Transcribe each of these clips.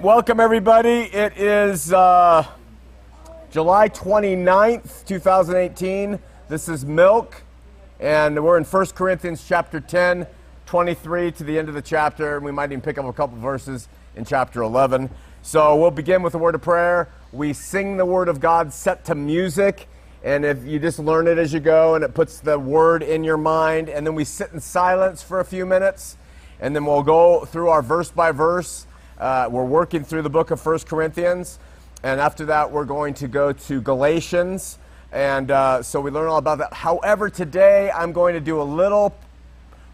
Welcome, everybody. It is uh, July 29th, 2018. This is Milk, and we're in 1 Corinthians chapter 10, 23 to the end of the chapter, and we might even pick up a couple verses in chapter 11. So we'll begin with a word of prayer. We sing the word of God set to music, and if you just learn it as you go, and it puts the word in your mind, and then we sit in silence for a few minutes, and then we'll go through our verse by verse uh, we're working through the book of First Corinthians, and after that, we're going to go to Galatians. And uh, so we learn all about that. However, today I'm going to do a little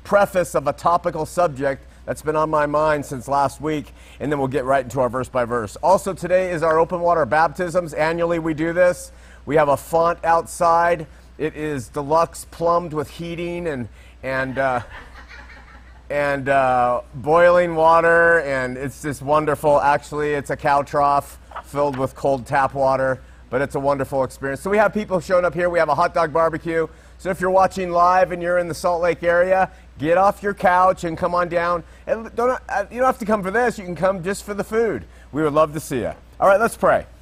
preface of a topical subject that's been on my mind since last week, and then we'll get right into our verse by verse. Also, today is our open water baptisms. Annually, we do this. We have a font outside. It is deluxe plumbed with heating and, and uh, and uh, boiling water, and it's just wonderful. Actually, it's a cow trough filled with cold tap water, but it's a wonderful experience. So we have people showing up here. We have a hot dog barbecue. So if you're watching live and you're in the Salt Lake area, get off your couch and come on down. And don't, uh, you don't have to come for this. You can come just for the food. We would love to see you. All right, let's pray.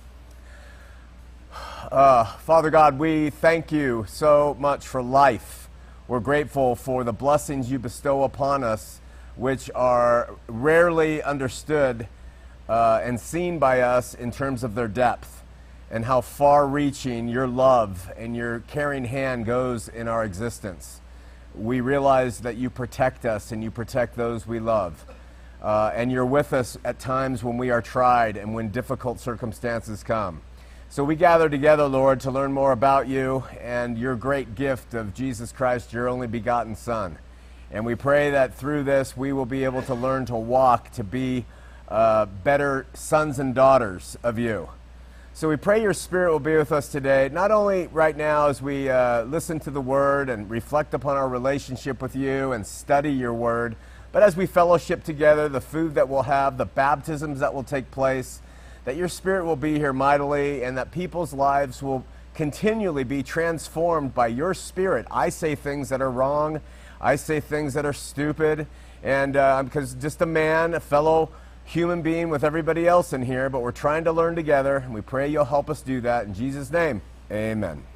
Uh, Father God, we thank you so much for life. We're grateful for the blessings you bestow upon us, which are rarely understood uh, and seen by us in terms of their depth and how far reaching your love and your caring hand goes in our existence. We realize that you protect us and you protect those we love. Uh, and you're with us at times when we are tried and when difficult circumstances come. So we gather together, Lord, to learn more about you and your great gift of Jesus Christ, your only begotten Son. And we pray that through this we will be able to learn to walk, to be uh, better sons and daughters of you. So we pray your Spirit will be with us today, not only right now as we uh, listen to the Word and reflect upon our relationship with you and study your Word, but as we fellowship together, the food that we'll have, the baptisms that will take place that your Spirit will be here mightily and that people's lives will continually be transformed by your Spirit. I say things that are wrong, I say things that are stupid, and uh, because just a man, a fellow human being with everybody else in here, but we're trying to learn together, and we pray you'll help us do that. In Jesus' name, amen.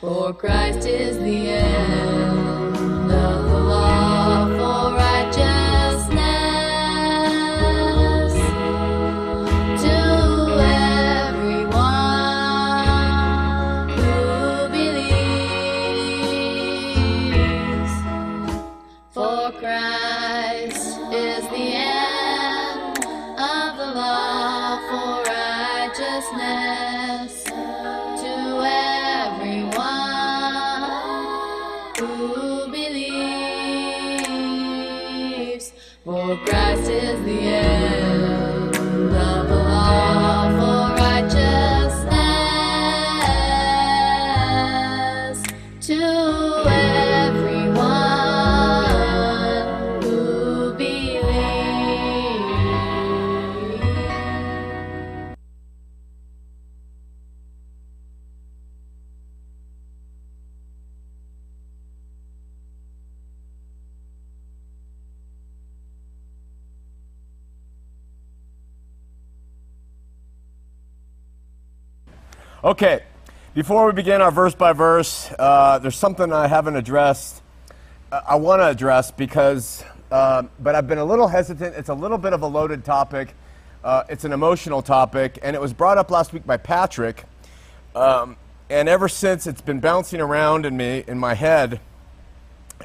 For Christ is the end Okay, before we begin our verse by verse, uh, there's something I haven't addressed. uh, I want to address because, uh, but I've been a little hesitant. It's a little bit of a loaded topic. Uh, it's an emotional topic, and it was brought up last week by Patrick. Um, and ever since, it's been bouncing around in me, in my head.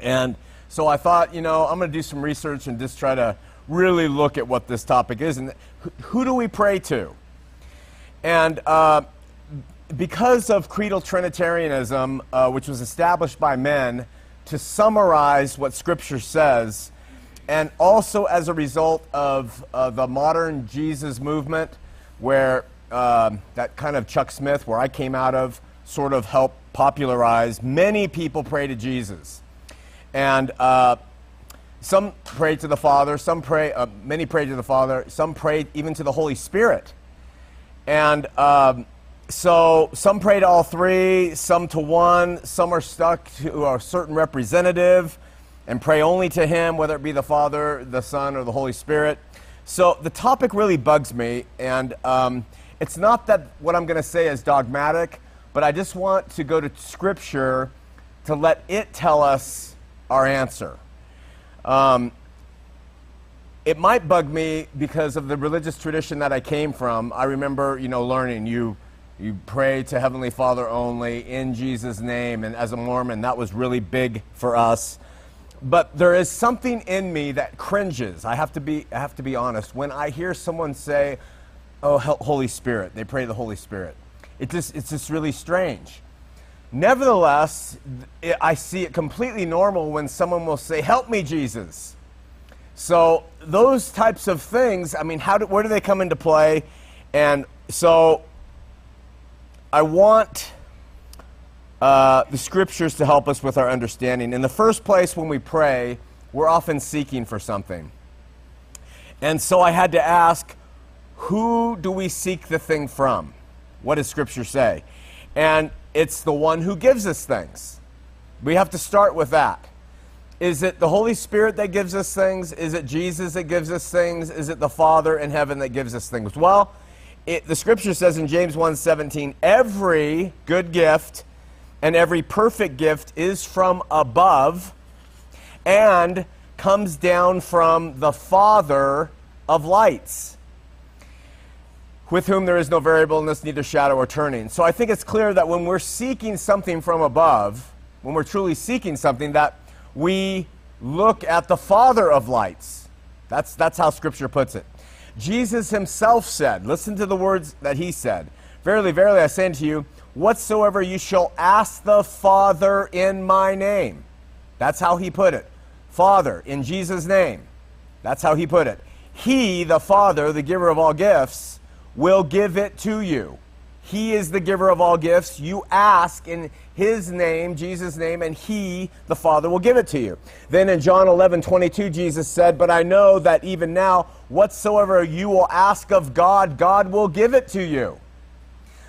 And So I thought, you know, I'm going to do some research and just try to really look at what this topic is and who, who do we pray to? And uh, because of creedal Trinitarianism, uh, which was established by men to summarize what Scripture says, and also as a result of uh, the modern Jesus movement, where um, that kind of Chuck Smith, where I came out of, sort of helped popularize, many people pray to Jesus. And uh, some pray to the Father, some pray, uh, many pray to the Father, some pray even to the Holy Spirit. And um, so some pray to all three, some to one, some are stuck to a certain representative and pray only to him, whether it be the Father, the Son, or the Holy Spirit. So the topic really bugs me, and um, it's not that what I'm going to say is dogmatic, but I just want to go to Scripture to let it tell us our answer. Um, it might bug me because of the religious tradition that I came from. I remember, you know, learning you you pray to Heavenly Father only in Jesus' name, and as a Mormon, that was really big for us but there is something in me that cringes. I have to be, I have to be honest. When I hear someone say, "Oh, Holy Spirit," they pray the Holy Spirit. It just, it's just really strange. Nevertheless, I see it completely normal when someone will say, "Help me, Jesus." So those types of things, I mean, how do, where do they come into play? And so I want uh, the scriptures to help us with our understanding. In the first place, when we pray, we're often seeking for something. And so I had to ask, who do we seek the thing from? What does Scripture say? And it's the one who gives us things. We have to start with that. Is it the Holy Spirit that gives us things? Is it Jesus that gives us things? Is it the Father in heaven that gives us things? Well, it, the Scripture says in James 1:17, every good gift and every perfect gift is from above and comes down from the Father of lights, with whom there is no variableness, neither shadow or turning. So I think it's clear that when we're seeking something from above, when we're truly seeking something, that we look at the Father of lights. That's, that's how Scripture puts it. Jesus himself said, listen to the words that he said Verily, verily, I say unto you, whatsoever you shall ask the Father in my name. That's how he put it. Father, in Jesus' name. That's how he put it. He, the Father, the giver of all gifts, will give it to you. He is the giver of all gifts. You ask in his name, Jesus' name, and he, the Father, will give it to you. Then in John 11, 22, Jesus said, But I know that even now, whatsoever you will ask of God, God will give it to you.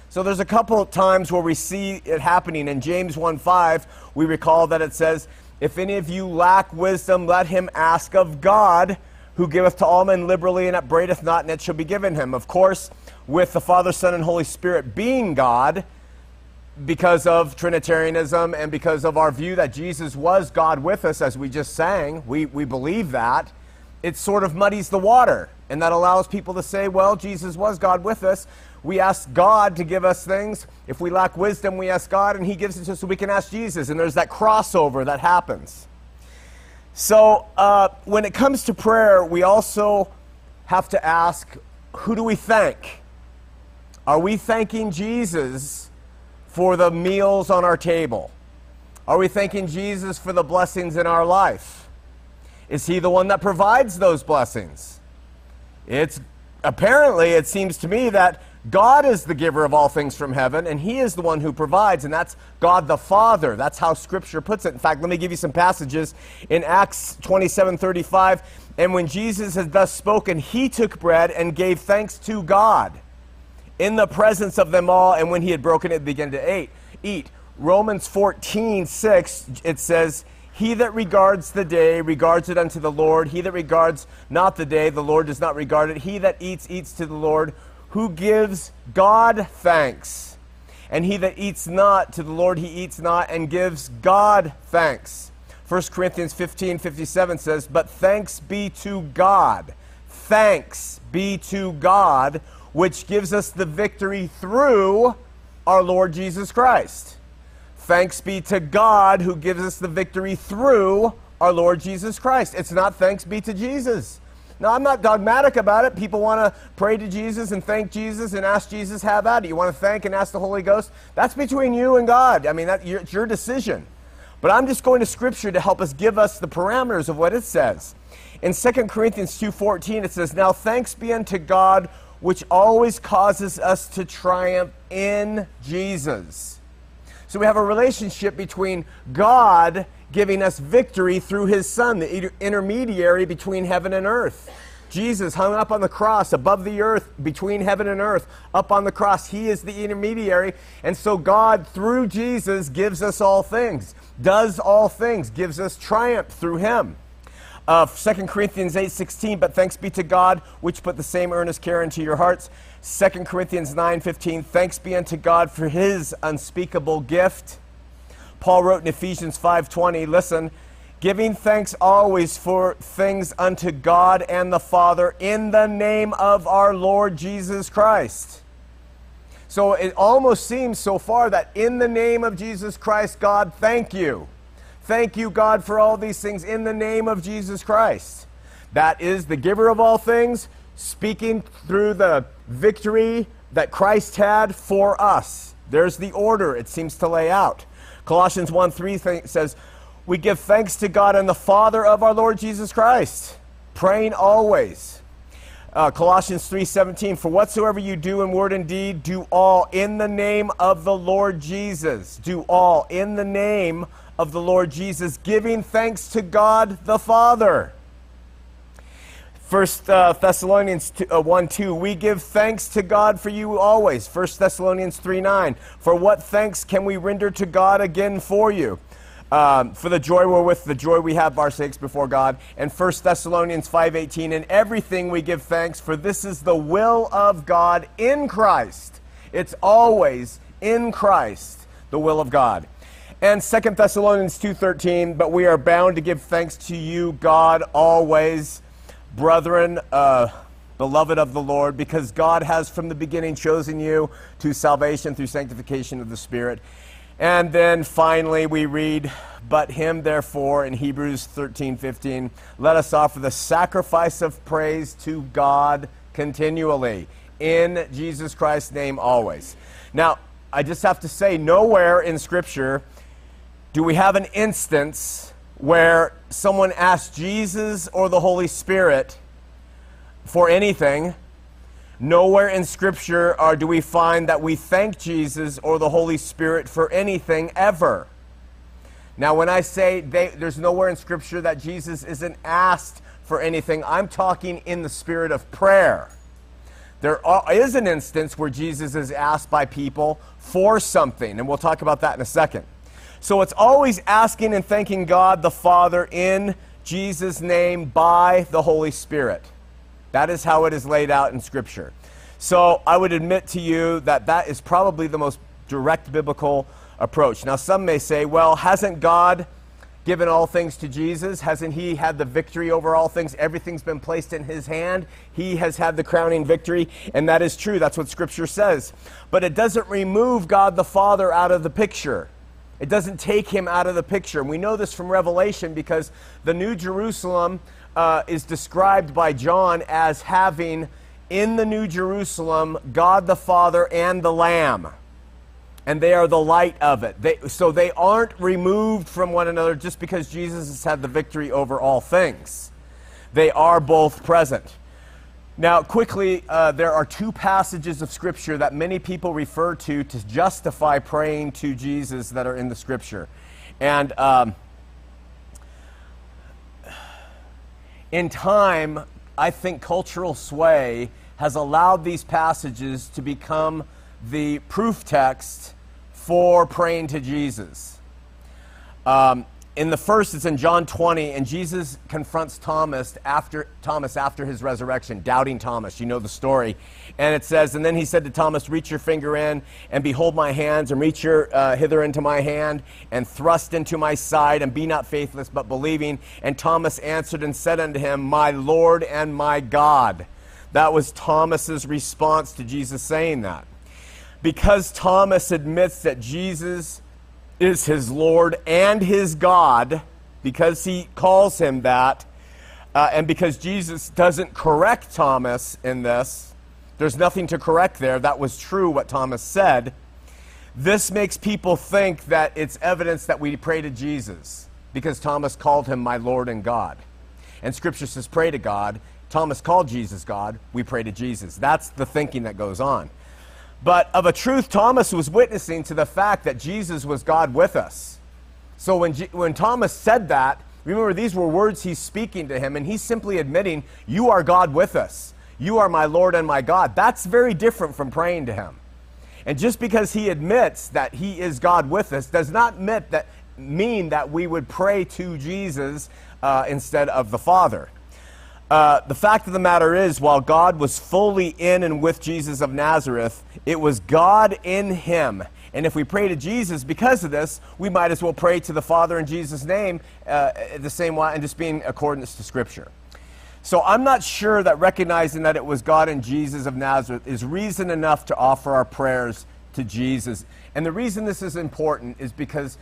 So there's a couple times where we see it happening. In James 1, 5, we recall that it says, If any of you lack wisdom, let him ask of God, who giveth to all men liberally and upbraideth not, and it shall be given him. Of course, with the Father, Son, and Holy Spirit being God, because of Trinitarianism and because of our view that Jesus was God with us, as we just sang, we, we believe that, it sort of muddies the water. And that allows people to say, well, Jesus was God with us, we ask God to give us things. If we lack wisdom, we ask God, and He gives it to us so we can ask Jesus. And there's that crossover that happens. So uh, when it comes to prayer, we also have to ask who do we thank? Are we thanking Jesus for the meals on our table? Are we thanking Jesus for the blessings in our life? Is He the one that provides those blessings? It's apparently, it seems to me that God is the giver of all things from heaven, and He is the one who provides, and that's God the Father. That's how Scripture puts it. In fact, let me give you some passages in Acts 27 35. And when Jesus had thus spoken, He took bread and gave thanks to God in the presence of them all, and when He had broken it, began to eat. Eat. Romans 14 6, it says, he that regards the day regards it unto the Lord. He that regards not the day, the Lord does not regard it. He that eats, eats to the Lord who gives God thanks. And he that eats not to the Lord, he eats not and gives God thanks. 1 Corinthians 15 57 says, But thanks be to God. Thanks be to God, which gives us the victory through our Lord Jesus Christ. Thanks be to God who gives us the victory through our Lord Jesus Christ. It's not thanks be to Jesus. Now, I'm not dogmatic about it. People want to pray to Jesus and thank Jesus and ask Jesus, have at it. You want to thank and ask the Holy Ghost? That's between you and God. I mean, that, it's your decision. But I'm just going to Scripture to help us give us the parameters of what it says. In 2 Corinthians 2.14, it says, Now thanks be unto God, which always causes us to triumph in Jesus. So we have a relationship between God giving us victory through his Son, the intermediary between heaven and earth. Jesus hung up on the cross above the earth, between heaven and earth, up on the cross. He is the intermediary. And so God, through Jesus, gives us all things, does all things, gives us triumph through him. Uh, 2 Corinthians 8.16, but thanks be to God, which put the same earnest care into your hearts. 2 Corinthians 9.15, thanks be unto God for his unspeakable gift. Paul wrote in Ephesians 5:20, listen, giving thanks always for things unto God and the Father in the name of our Lord Jesus Christ. So it almost seems so far that in the name of Jesus Christ, God, thank you. Thank you, God, for all these things in the name of Jesus Christ. That is the giver of all things, speaking through the victory that Christ had for us. There's the order it seems to lay out. Colossians 1 3 th- says, We give thanks to God and the Father of our Lord Jesus Christ, praying always. Uh, Colossians 3:17 For whatsoever you do in word and deed do all in the name of the Lord Jesus do all in the name of the Lord Jesus giving thanks to God the Father First uh, Thessalonians 2, uh, 1 2, we give thanks to God for you always. First Thessalonians 3 9, for what thanks can we render to God again for you? Um, for the joy we're with, the joy we have our sakes before God. And First Thessalonians 5.18, in everything we give thanks, for this is the will of God in Christ. It's always in Christ, the will of God. And Second Thessalonians 2.13, but we are bound to give thanks to you, God, always brethren, uh, beloved of the Lord, because God has from the beginning chosen you to salvation through sanctification of the Spirit. And then finally, we read, But him, therefore, in Hebrews 13:15, let us offer the sacrifice of praise to God continually, in Jesus Christ's name always. Now, I just have to say, nowhere in Scripture do we have an instance where someone asks Jesus or the Holy Spirit for anything, nowhere in Scripture are, do we find that we thank Jesus or the Holy Spirit for anything ever. Now, when I say they, there's nowhere in Scripture that Jesus isn't asked for anything, I'm talking in the spirit of prayer. There is an instance where Jesus is asked by people for something, and we'll talk about that in a second. So it's always asking and thanking God the Father in Jesus' name by the Holy Spirit. That is how it is laid out in Scripture. So I would admit to you that that is probably the most direct biblical approach. Now, some may say, well, hasn't God given all things to Jesus? Hasn't He had the victory over all things? Everything's been placed in His hand. He has had the crowning victory, and that is true. That's what Scripture says. But it doesn't remove God the Father out of the picture. It doesn't take him out of the picture. And we know this from Revelation because the New Jerusalem uh, is described by John as having in the New Jerusalem God the Father and the Lamb. And they are the light of it. They, so they aren't removed from one another just because Jesus has had the victory over all things. They are both present. Now, quickly, uh, there are two passages of Scripture that many people refer to to justify praying to Jesus that are in the Scripture. And um, in time, I think cultural sway has allowed these passages to become the proof text for praying to Jesus. Um, in the first it's in john 20 and jesus confronts thomas after thomas after his resurrection doubting thomas. You know the story. And it says and then he said to thomas reach your finger in and behold my hands and reach your uh, hither into my hand and thrust into my side and be not faithless but believing and thomas answered and said unto him my lord and my god that was thomas's response to jesus saying that. Because thomas admits that jesus is his Lord and his God, because he calls him that, uh, and because Jesus doesn't correct Thomas in this, there's nothing to correct there. That was true what Thomas said. This makes people think that it's evidence that we pray to Jesus because Thomas called him my Lord and God. And Scripture says, pray to God. Thomas called Jesus God. We pray to Jesus. That's the thinking that goes on. But of a truth, Thomas was witnessing to the fact that Jesus was God with us. So when, G- when Thomas said that, remember these were words he's speaking to him, and he's simply admitting, You are God with us. You are my Lord and my God. That's very different from praying to him. And just because he admits that he is God with us does not that, mean that we would pray to Jesus uh, instead of the Father. Uh, the fact of the matter is, while God was fully in and with Jesus of Nazareth, it was God in him. And if we pray to Jesus because of this, we might as well pray to the Father in Jesus' name uh, the same way and just being accordance to Scripture. So I'm not sure that recognizing that it was God and Jesus of Nazareth is reason enough to offer our prayers to Jesus. And the reason this is important is because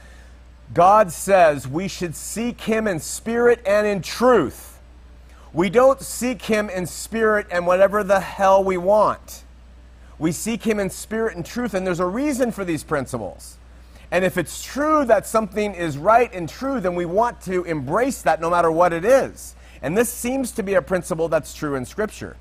God says we should seek Him in spirit and in truth. We don't seek Him in spirit and whatever the hell we want. We seek Him in spirit and truth, and there's a reason for these principles. And if it's true that something is right and true, then we want to embrace that no matter what it is. And this seems to be a principle that's true in Scripture.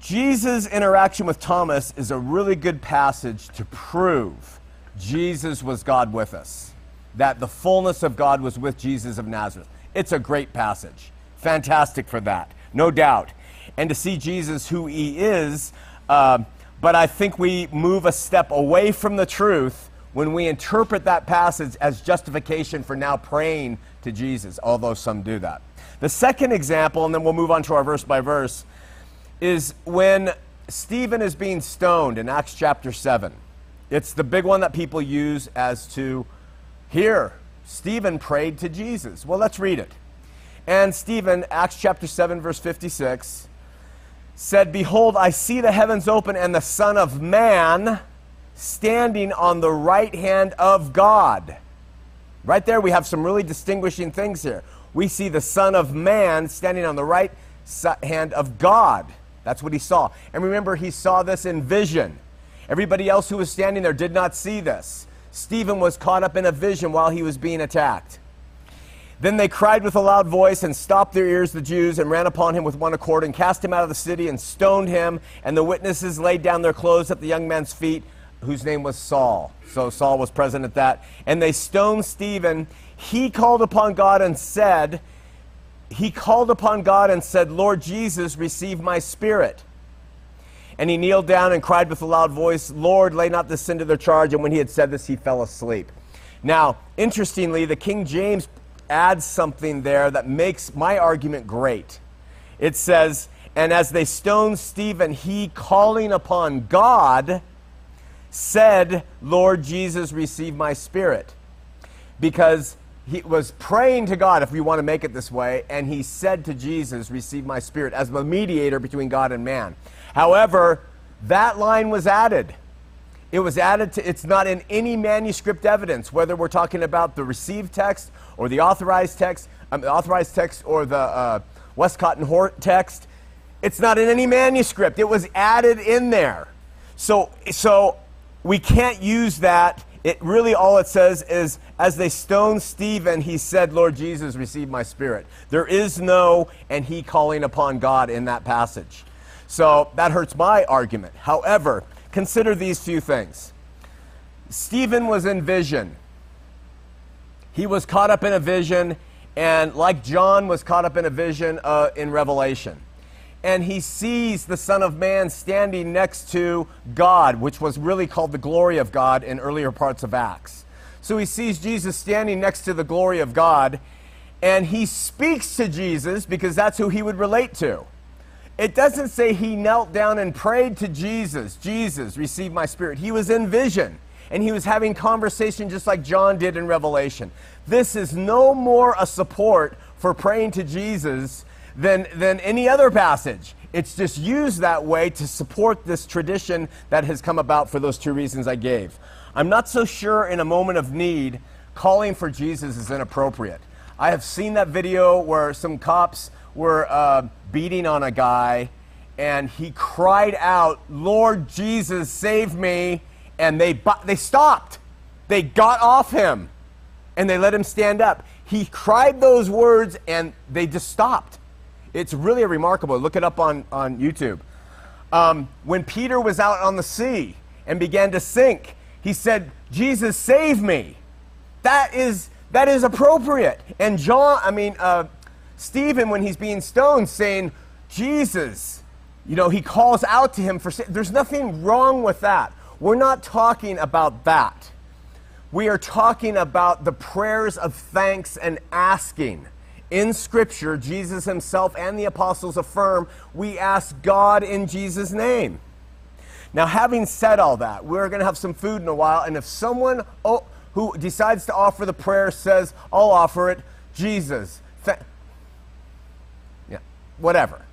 Jesus' interaction with Thomas is a really good passage to prove Jesus was God with us, that the fullness of God was with Jesus of Nazareth. It's a great passage. Fantastic for that, no doubt. And to see Jesus who he is, uh, but I think we move a step away from the truth when we interpret that passage as justification for now praying to Jesus, although some do that. The second example, and then we'll move on to our verse by verse, is when Stephen is being stoned in Acts chapter 7. It's the big one that people use as to here, Stephen prayed to Jesus. Well, let's read it. And Stephen, Acts chapter 7, verse 56, said, Behold, I see the heavens open and the Son of Man standing on the right hand of God. Right there, we have some really distinguishing things here. We see the Son of Man standing on the right hand of God. That's what he saw. And remember, he saw this in vision. Everybody else who was standing there did not see this. Stephen was caught up in a vision while he was being attacked. Then they cried with a loud voice and stopped their ears, the Jews, and ran upon him with one accord and cast him out of the city and stoned him. And the witnesses laid down their clothes at the young man's feet, whose name was Saul. So Saul was present at that. And they stoned Stephen. He called upon God and said, He called upon God and said, Lord Jesus, receive my spirit. And he kneeled down and cried with a loud voice, Lord, lay not this sin to their charge. And when he had said this, he fell asleep. Now, interestingly, the King James adds something there that makes my argument great. It says, And as they stoned Stephen, he, calling upon God, said, Lord Jesus, receive my spirit. Because he was praying to God, if we want to make it this way, and he said to Jesus, Receive my spirit, as the mediator between God and man. However, that line was added. It was added to, it's not in any manuscript evidence, whether we're talking about the received text or the authorized text, um, the authorized text or the uh, Westcott and Hort text. It's not in any manuscript. It was added in there. So, so we can't use that. It really all it says is, as they stoned Stephen, he said, Lord Jesus, receive my spirit. There is no, and he calling upon God in that passage. So that hurts my argument. However, consider these few things. Stephen was in vision. He was caught up in a vision, and like John was caught up in a vision uh, in Revelation. And he sees the Son of Man standing next to God, which was really called the glory of God in earlier parts of Acts. So he sees Jesus standing next to the glory of God, and he speaks to Jesus because that's who he would relate to. It doesn't say he knelt down and prayed to Jesus, Jesus, receive my spirit. He was in vision and he was having conversation just like John did in Revelation. This is no more a support for praying to Jesus than, than any other passage. It's just used that way to support this tradition that has come about for those two reasons I gave. I'm not so sure in a moment of need calling for Jesus is inappropriate. I have seen that video where some cops were uh, beating on a guy and he cried out, Lord Jesus, save me. And they, they stopped. They got off him and they let him stand up. He cried those words and they just stopped. It's really remarkable. Look it up on, on YouTube. Um, when Peter was out on the sea and began to sink, he said, Jesus, save me. That is, that is appropriate. And John, I mean, uh, Stephen, when he's being stoned, saying, Jesus, you know, he calls out to him for, there's nothing wrong with that. We're not talking about that. We are talking about the prayers of thanks and asking. In Scripture, Jesus himself and the apostles affirm we ask God in Jesus' name. Now, having said all that, we're going to have some food in a while, and if someone oh, who decides to offer the prayer says, I'll offer it, Jesus, yeah, whatever.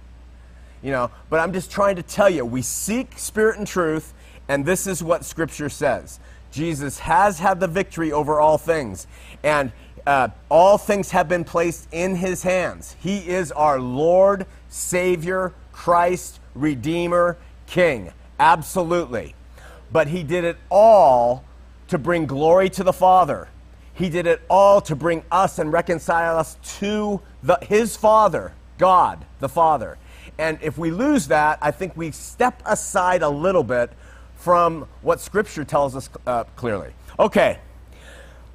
You know, but I'm just trying to tell you, we seek spirit and truth, and this is what Scripture says. Jesus has had the victory over all things, and uh, all things have been placed in his hands. He is our Lord, Savior, Christ, Redeemer, King. Absolutely. But he did it all to bring glory to the Father. He did it all to bring us and reconcile us to the, his Father, God, the Father. And if we lose that, I think we step aside a little bit from what Scripture tells us uh, clearly. Okay,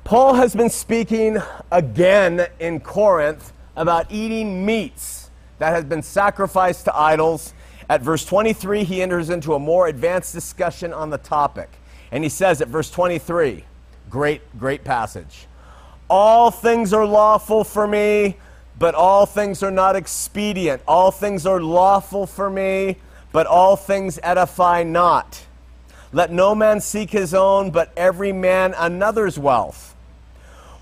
Paul has been speaking again in Corinth about eating meats that has been sacrificed to idols. At verse 23, he enters into a more advanced discussion on the topic. And he says at verse 23, great, great passage. All things are lawful for me, but all things are not expedient. All things are lawful for me, but all things edify not. Let no man seek his own, but every man another's wealth.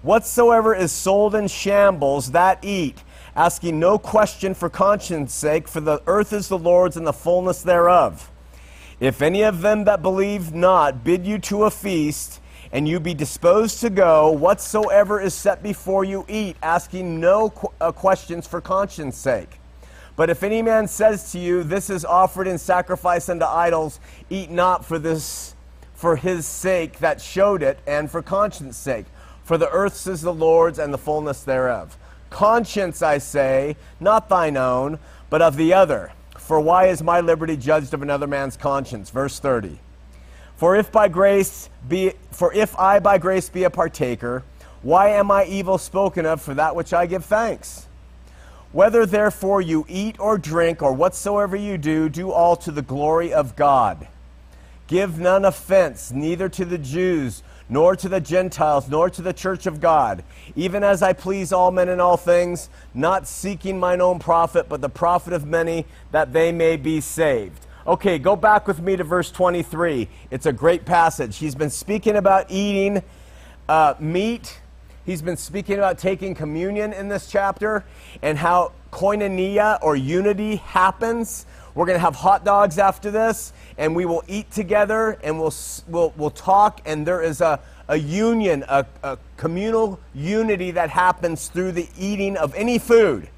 Whatsoever is sold in shambles, that eat, asking no question for conscience sake, for the earth is the Lord's and the fullness thereof. If any of them that believe not bid you to a feast, and you be disposed to go, whatsoever is set before you eat, asking no qu- uh, questions for conscience sake. But if any man says to you, This is offered in sacrifice unto idols, eat not for this for his sake that showed it, and for conscience sake. For the earth is the Lord's and the fullness thereof. Conscience, I say, not thine own, but of the other. For why is my liberty judged of another man's conscience? Verse 30. For if by grace be for if I by grace be a partaker, why am I evil spoken of for that which I give thanks? Whether therefore you eat or drink or whatsoever you do, do all to the glory of God. Give none offense, neither to the Jews, nor to the Gentiles, nor to the church of God, even as I please all men in all things, not seeking mine own profit, but the profit of many, that they may be saved. Okay, go back with me to verse 23. It's a great passage. He's been speaking about eating uh, meat He's been speaking about taking communion in this chapter and how koinonia or unity happens. We're going to have hot dogs after this, and we will eat together and we'll, we'll, we'll talk, and there is a, a union, a, a communal unity that happens through the eating of any food.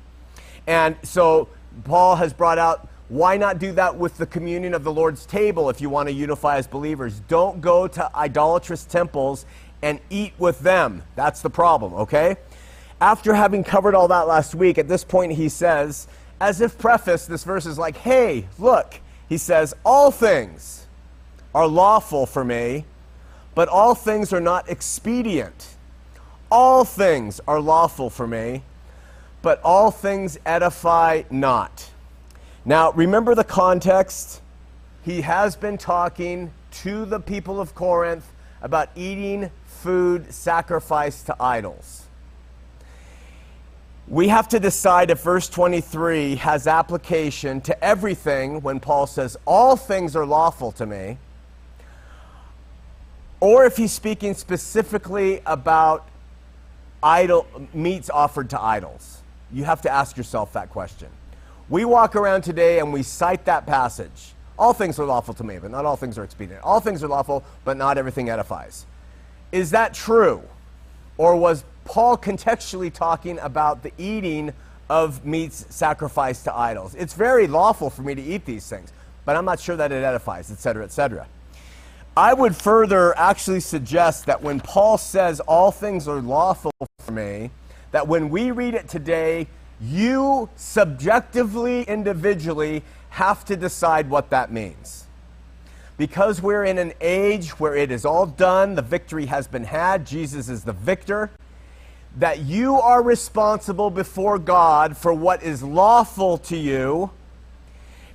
And so Paul has brought out why not do that with the communion of the Lord's table if you want to unify as believers? Don't go to idolatrous temples and eat with them. That's the problem, okay? After having covered all that last week, at this point he says, as if preface, this verse is like, hey, look, he says, all things are lawful for me, but all things are not expedient. All things are lawful for me, but all things edify not. Now, remember the context. He has been talking to the people of Corinth about eating food sacrificed to idols. We have to decide if verse 23 has application to everything when Paul says, All things are lawful to me, or if he's speaking specifically about idol meats offered to idols. You have to ask yourself that question. We walk around today and we cite that passage. All things are lawful to me, but not all things are expedient. All things are lawful, but not everything edifies. Is that true? Or was Paul contextually talking about the eating of meats sacrificed to idols? It's very lawful for me to eat these things, but I'm not sure that it edifies, etc., etc. I would further actually suggest that when Paul says all things are lawful for me, that when we read it today, you subjectively, individually, have to decide what that means. Because we're in an age where it is all done, the victory has been had, Jesus is the victor, that you are responsible before God for what is lawful to you,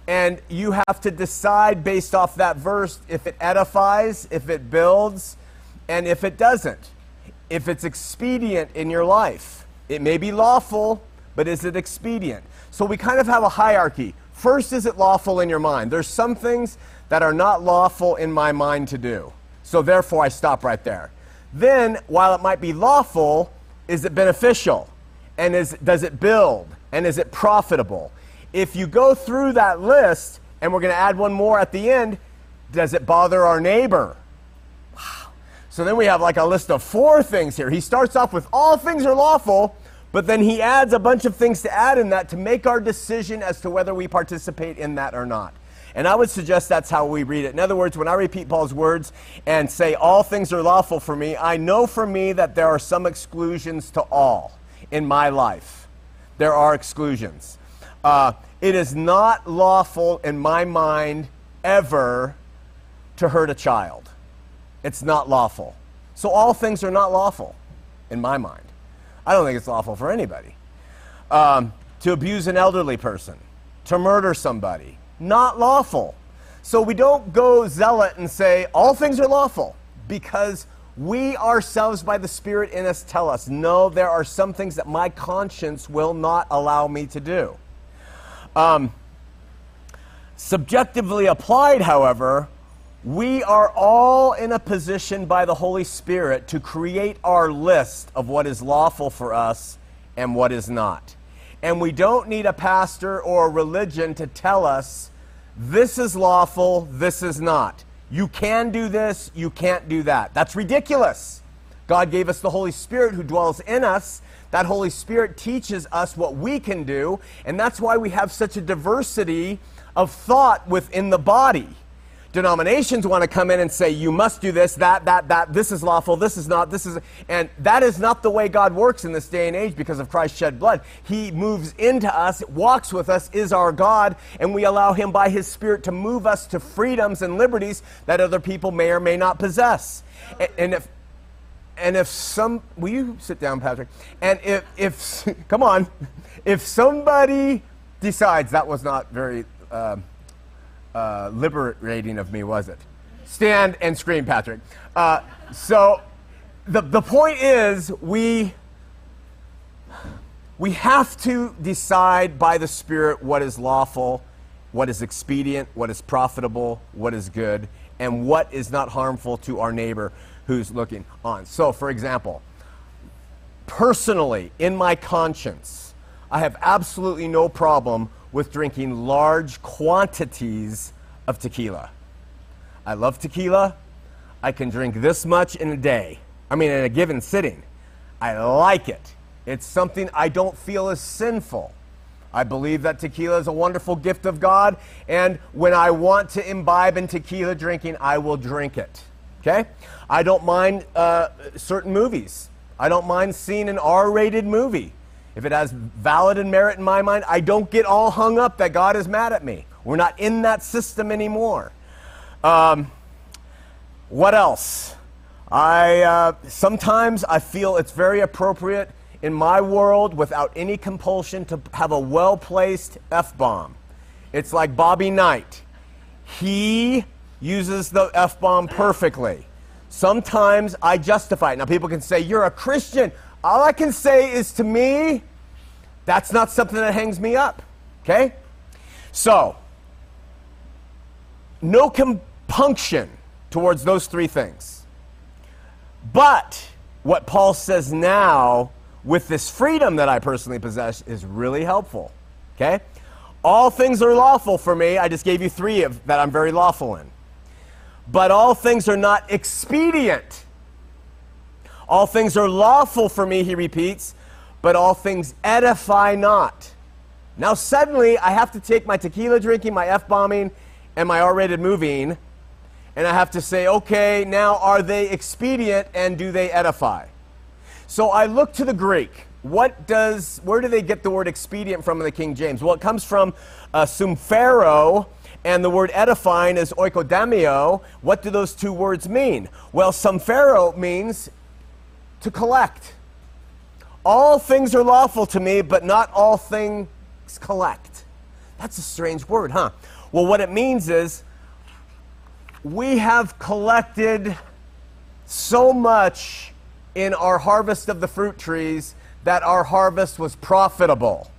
and you have to decide based off that verse if it edifies, if it builds, and if it doesn't, if it's expedient in your life. It may be lawful, but is it expedient? So we kind of have a hierarchy. First, is it lawful in your mind? There's some things that are not lawful in my mind to do. So therefore, I stop right there. Then, while it might be lawful, is it beneficial? And is, does it build? And is it profitable? If you go through that list, and we're going to add one more at the end, does it bother our neighbor? Wow. So then we have like a list of four things here. He starts off with all things are lawful, but then he adds a bunch of things to add in that to make our decision as to whether we participate in that or not. And I would suggest that's how we read it. In other words, when I repeat Paul's words and say, All things are lawful for me, I know for me that there are some exclusions to all in my life. There are exclusions. Uh, it is not lawful in my mind ever to hurt a child. It's not lawful. So all things are not lawful in my mind. I don't think it's lawful for anybody. Um, to abuse an elderly person, to murder somebody, not lawful. So we don't go zealot and say all things are lawful because we ourselves, by the Spirit in us, tell us no, there are some things that my conscience will not allow me to do. Um, subjectively applied, however, we are all in a position by the Holy Spirit to create our list of what is lawful for us and what is not. And we don't need a pastor or a religion to tell us this is lawful, this is not. You can do this, you can't do that. That's ridiculous. God gave us the Holy Spirit who dwells in us. That Holy Spirit teaches us what we can do, and that's why we have such a diversity of thought within the body denominations want to come in and say you must do this that that that this is lawful this is not this is and that is not the way god works in this day and age because of christ's shed blood. He moves into us walks with us is our god and we allow him by his spirit to move us to freedoms and liberties that other people may or may not possess. And, and if and if some will you sit down patrick? And if if come on. If somebody decides that was not very uh, uh, liberating of me, was it? Stand and scream, Patrick. Uh, so the, the point is, we, we have to decide by the Spirit what is lawful, what is expedient, what is profitable, what is good, and what is not harmful to our neighbor who's looking on. So, for example, personally, in my conscience, I have absolutely no problem with drinking large quantities of tequila. I love tequila. I can drink this much in a day. I mean, in a given sitting. I like it. It's something I don't feel is sinful. I believe that tequila is a wonderful gift of God, and when I want to imbibe in tequila drinking, I will drink it. Okay? I don't mind uh, certain movies. I don't mind seeing an R rated movie. If it has valid and merit in my mind, I don't get all hung up that God is mad at me. We're not in that system anymore. Um, what else? I uh, sometimes I feel it's very appropriate in my world, without any compulsion, to have a well-placed f-bomb. It's like Bobby Knight. He uses the f-bomb perfectly. Sometimes I justify it. Now people can say you're a Christian. All I can say is to me, that's not something that hangs me up. Okay? So, no compunction towards those three things. But what Paul says now with this freedom that I personally possess is really helpful. Okay? All things are lawful for me. I just gave you three of that I'm very lawful in. But all things are not expedient. All things are lawful for me, he repeats, but all things edify not. Now, suddenly, I have to take my tequila drinking, my F bombing, and my R rated moving, and I have to say, okay, now are they expedient and do they edify? So I look to the Greek. What does, where do they get the word expedient from in the King James? Well, it comes from uh, sumphero, and the word edifying is oikodemio. What do those two words mean? Well, sumphero means to collect. All things are lawful to me, but not all things collect. That's a strange word, huh? Well, what it means is we have collected so much in our harvest of the fruit trees that our harvest was profitable.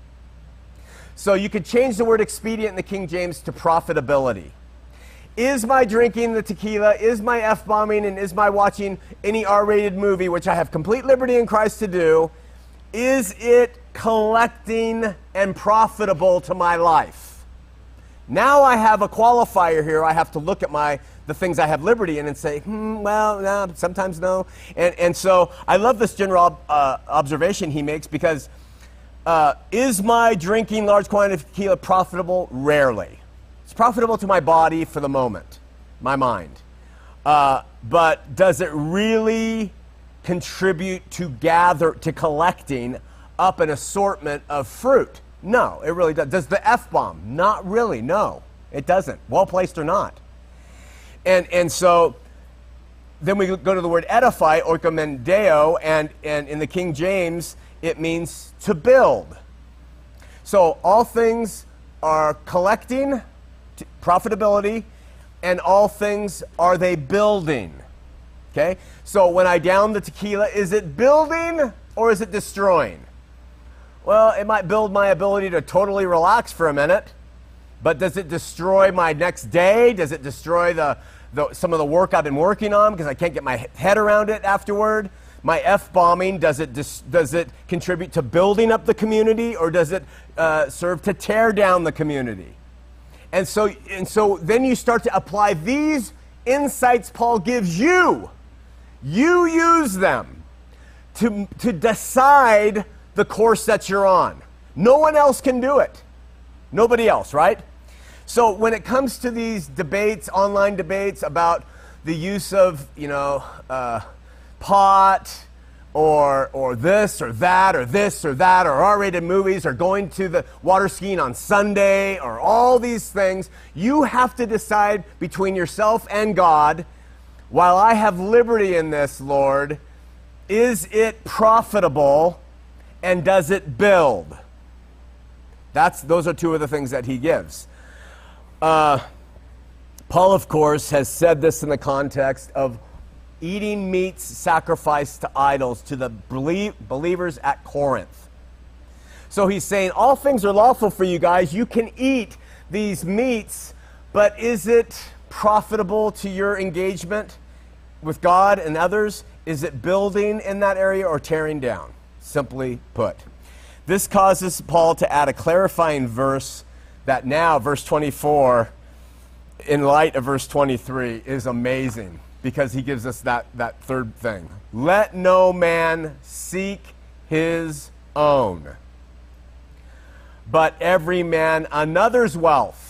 So you could change the word expedient in the King James to profitability. Is my drinking the tequila, is my F bombing, and is my watching any R rated movie, which I have complete liberty in Christ to do, is it collecting and profitable to my life? Now I have a qualifier here. I have to look at my the things I have liberty in and say, hmm, well, no, sometimes no. And, and so I love this general uh, observation he makes because uh, is my drinking large quantity of tequila profitable? Rarely. It's profitable to my body for the moment, my mind. Uh, but does it really contribute to gather, to collecting up an assortment of fruit? No, it really does. Does the F bomb? Not really, no. It doesn't, well placed or not. And, and so then we go to the word edify, oikomendeo, and, and in the King James, it means to build. So all things are collecting profitability, and all things are they building. Okay? So when I down the tequila, is it building or is it destroying? Well, it might build my ability to totally relax for a minute, but does it destroy my next day? Does it destroy the, the some of the work I've been working on because I can't get my head around it afterward? my F bombing, does it, dis- does it contribute to building up the community or does it uh, serve to tear down the community? And so, and so then you start to apply these insights Paul gives you. You use them to, to decide the course that you're on. No one else can do it. Nobody else, right? So when it comes to these debates, online debates about the use of, you know, uh, pot or, or this or that or this or that or R rated movies or going to the water skiing on Sunday or all these things, you have to decide between yourself and God while I have liberty in this, Lord, is it profitable and does it build? That's, those are two of the things that he gives. Uh, Paul, of course, has said this in the context of eating meats sacrificed to idols to the believers at Corinth. So he's saying, All things are lawful for you guys. You can eat these meats, but is it profitable to your engagement with God and others? Is it building in that area or tearing down? Simply put. This causes Paul to add a clarifying verse that now, verse 24, in light of verse 23, is amazing because he gives us that, that third thing. Let no man seek his own, but every man another's wealth.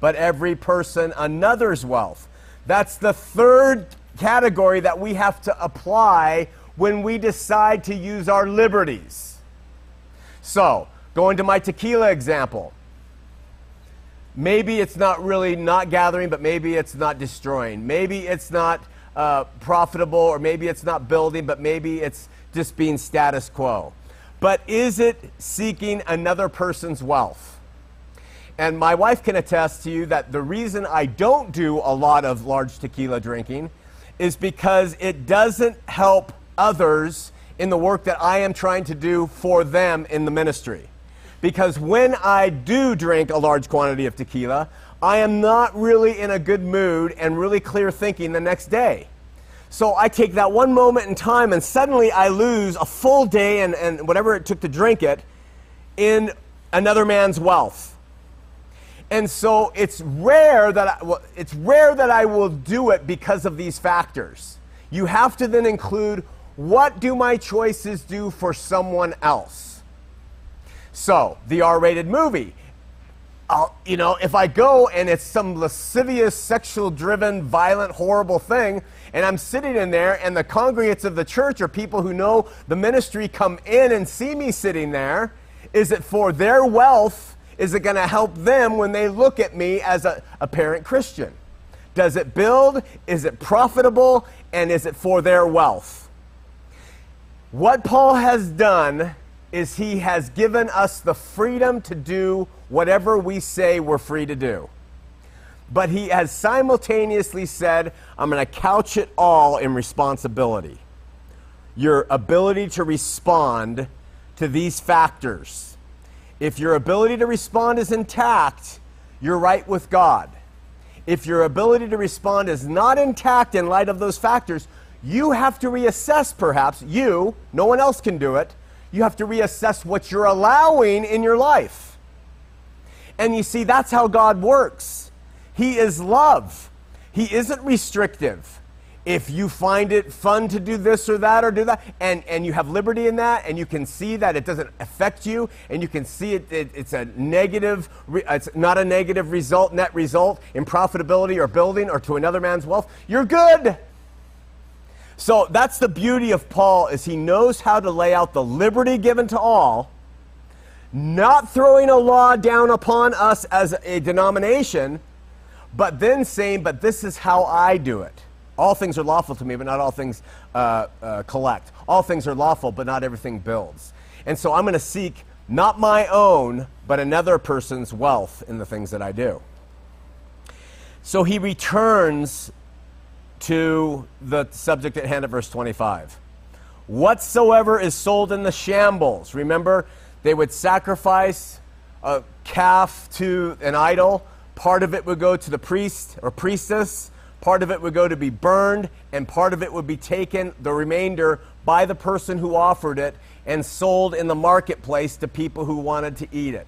But every person another's wealth. That's the third category that we have to apply when we decide to use our liberties. So, going to my tequila example. Maybe it's not really not gathering, but maybe it's not destroying. Maybe it's not uh, profitable, or maybe it's not building, but maybe it's just being status quo. But is it seeking another person's wealth? And my wife can attest to you that the reason I don't do a lot of large tequila drinking is because it doesn't help others in the work that I am trying to do for them in the ministry. Because when I do drink a large quantity of tequila, I am not really in a good mood and really clear thinking the next day. So I take that one moment in time and suddenly I lose a full day and, and whatever it took to drink it in another man's wealth. And so it's rare that I, well, it's rare that I will do it because of these factors. you have to then include what do my choices do for someone else? So, the R rated movie. I'll, you know, if I go and it's some lascivious, sexual driven, violent, horrible thing, and I'm sitting in there, and the congregates of the church or people who know the ministry come in and see me sitting there, is it for their wealth? Is it going to help them when they look at me as a, a parent Christian? Does it build? Is it profitable? And is it for their wealth? What Paul has done is he has given us the freedom to do whatever we say we're free to do. But he has simultaneously said, I'm going to couch it all in responsibility. Your ability to respond to these factors. If your ability to respond is intact, you're right with God. If your ability to respond is not intact in light of those factors, you have to reassess, perhaps, you, no one else can do it, you have to reassess what you're allowing in your life. And you see, that's how God works. He is love, He isn't restrictive. If you find it fun to do this or that or do that, and, and you have liberty in that, and you can see that it doesn't affect you, and you can see it, it it's a negative, it's not a negative result, net result in profitability or building or to another man's wealth, you're good. So that's the beauty of Paul is he knows how to lay out the liberty given to all, not throwing a law down upon us as a denomination, but then saying, but this is how I do it. All things are lawful to me, but not all things uh, uh, collect. All things are lawful, but not everything builds. And so I'm going to seek not my own, but another person's wealth in the things that I do. So he returns to the subject at hand at verse 25. Whatsoever is sold in the shambles. Remember, they would sacrifice a calf to an idol. Part of it would go to the priest or priestess, part of it would go to be burned, and part of it would be taken, the remainder, by the person who offered it and sold in the marketplace to people who wanted to eat it.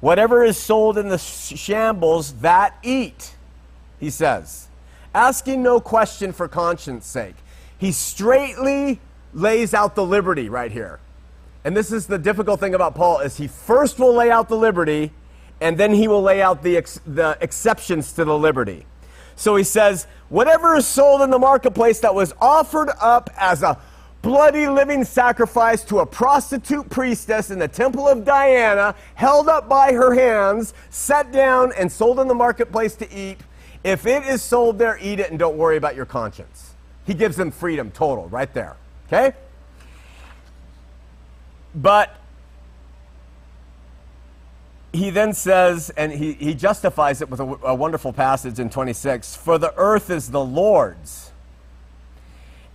Whatever is sold in the shambles, that eat, he says asking no question for conscience sake. He straightly lays out the liberty right here. And this is the difficult thing about Paul is he first will lay out the liberty and then he will lay out the, ex- the exceptions to the liberty. So he says, whatever is sold in the marketplace that was offered up as a bloody living sacrifice to a prostitute priestess in the temple of Diana, held up by her hands, set down, and sold in the marketplace to eat, if it is sold there, eat it and don't worry about your conscience. He gives them freedom total right there. Okay? But he then says, and he, he justifies it with a, a wonderful passage in 26 For the earth is the Lord's,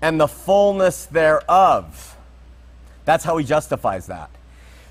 and the fullness thereof. That's how he justifies that.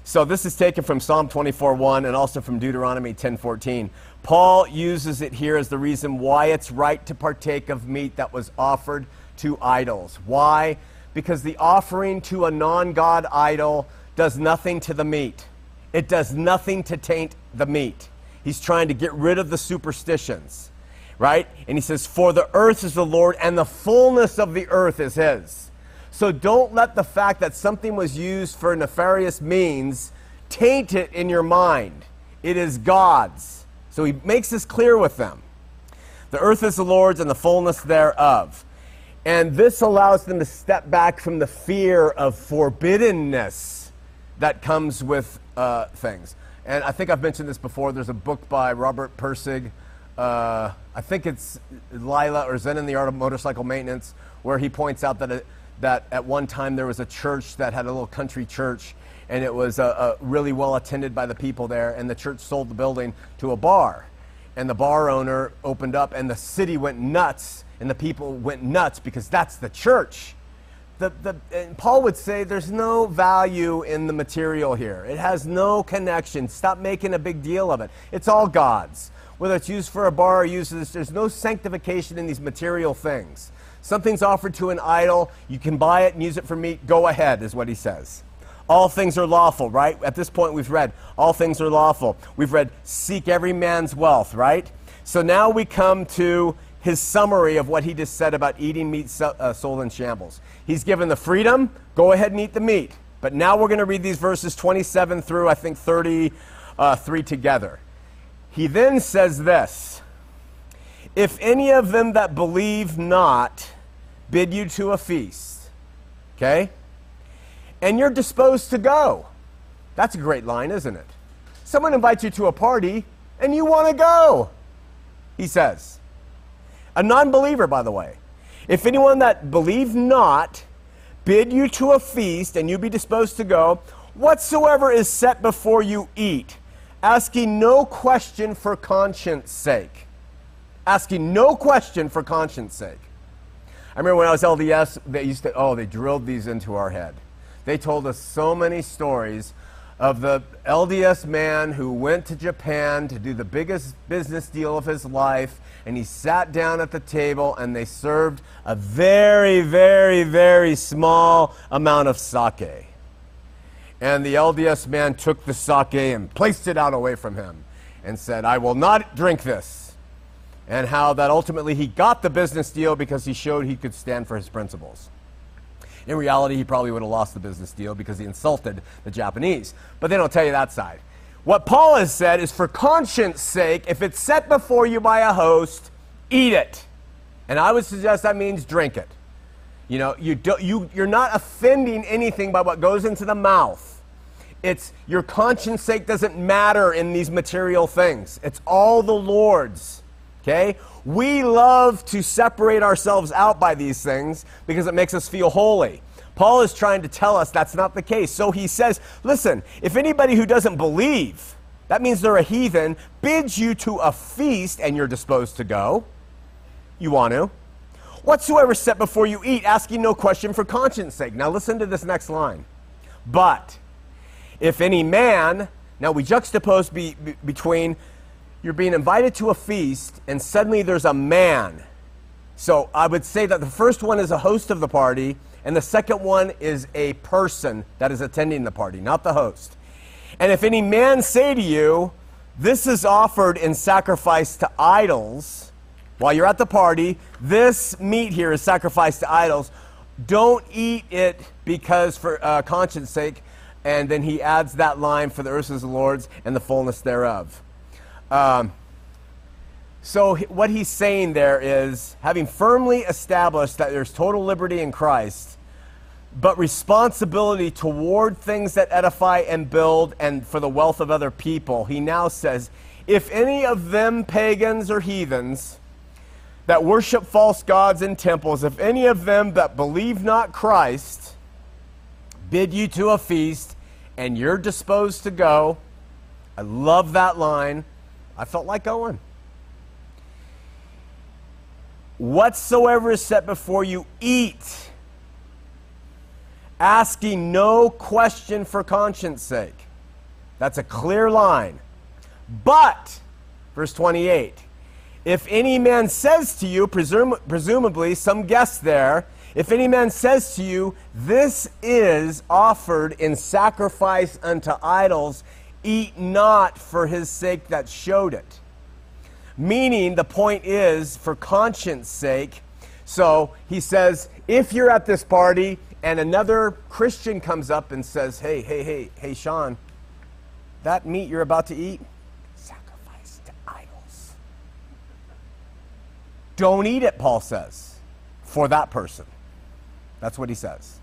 So this is taken from Psalm 24:1 and also from Deuteronomy 10:14. Paul uses it here as the reason why it's right to partake of meat that was offered to idols. Why? Because the offering to a non-God idol does nothing to the meat. It does nothing to taint the meat. He's trying to get rid of the superstitions, right? And he says, "For the earth is the Lord and the fullness of the earth is his." So don't let the fact that something was used for nefarious means taint it in your mind. It is God's. So he makes this clear with them. The earth is the Lord's and the fullness thereof. And this allows them to step back from the fear of forbiddenness that comes with uh, things. And I think I've mentioned this before. There's a book by Robert Pirsig. Uh, I think it's Lila or Zen in the Art of Motorcycle Maintenance, where he points out that it, that at one time there was a church that had a little country church, and it was uh, uh, really well attended by the people there, and the church sold the building to a bar. And the bar owner opened up, and the city went nuts, and the people went nuts because that's the church. The, the, Paul would say there's no value in the material here. It has no connection. Stop making a big deal of it. It's all God's. Whether it's used for a bar or used there's no sanctification in these material things. Something's offered to an idol, you can buy it and use it for meat, go ahead, is what he says. All things are lawful, right? At this point, we've read, all things are lawful. We've read, seek every man's wealth, right? So now we come to his summary of what he just said about eating meat uh, sold in shambles. He's given the freedom, go ahead and eat the meat. But now we're going to read these verses 27 through, I think, 33 together. He then says this If any of them that believe not bid you to a feast, okay, and you're disposed to go, that's a great line, isn't it? Someone invites you to a party and you want to go, he says. A non believer, by the way. If anyone that believe not bid you to a feast and you be disposed to go, whatsoever is set before you eat, asking no question for conscience sake. Asking no question for conscience sake. I remember when I was LDS, they used to, oh, they drilled these into our head. They told us so many stories of the LDS man who went to Japan to do the biggest business deal of his life, and he sat down at the table and they served a very, very, very small amount of sake. And the LDS man took the sake and placed it out away from him and said, I will not drink this. And how that ultimately he got the business deal because he showed he could stand for his principles. In reality, he probably would have lost the business deal because he insulted the Japanese. But they don't tell you that side. What Paul has said is for conscience sake, if it's set before you by a host, eat it. And I would suggest that means drink it. You know, you do, you, you're not offending anything by what goes into the mouth. It's your conscience sake doesn't matter in these material things. It's all the Lord's. Okay? We love to separate ourselves out by these things because it makes us feel holy. Paul is trying to tell us that's not the case. So he says, listen, if anybody who doesn't believe, that means they're a heathen, bids you to a feast and you're disposed to go, you want to. Whatsoever set before you eat, asking no question for conscience sake. Now listen to this next line. But if any man, now we juxtapose be, be, between you're being invited to a feast and suddenly there's a man. So I would say that the first one is a host of the party, and the second one is a person that is attending the party, not the host. And if any man say to you, This is offered in sacrifice to idols, while you're at the party, this meat here is sacrificed to idols, don't eat it because for uh, conscience sake. And then he adds that line for the earth is the Lord's and the fullness thereof. Um, so, what he's saying there is having firmly established that there's total liberty in Christ, but responsibility toward things that edify and build and for the wealth of other people, he now says, if any of them pagans or heathens that worship false gods in temples, if any of them that believe not Christ bid you to a feast and you're disposed to go, I love that line I felt like going. Whatsoever is set before you, eat, asking no question for conscience sake. That's a clear line. But, verse 28, if any man says to you, presum- presumably some guest there, if any man says to you, This is offered in sacrifice unto idols, eat not for his sake that showed it. Meaning, the point is for conscience sake. So he says, if you're at this party and another Christian comes up and says, hey, hey, hey, hey, Sean, that meat you're about to eat, sacrifice to idols. Don't eat it, Paul says, for that person. That's what he says.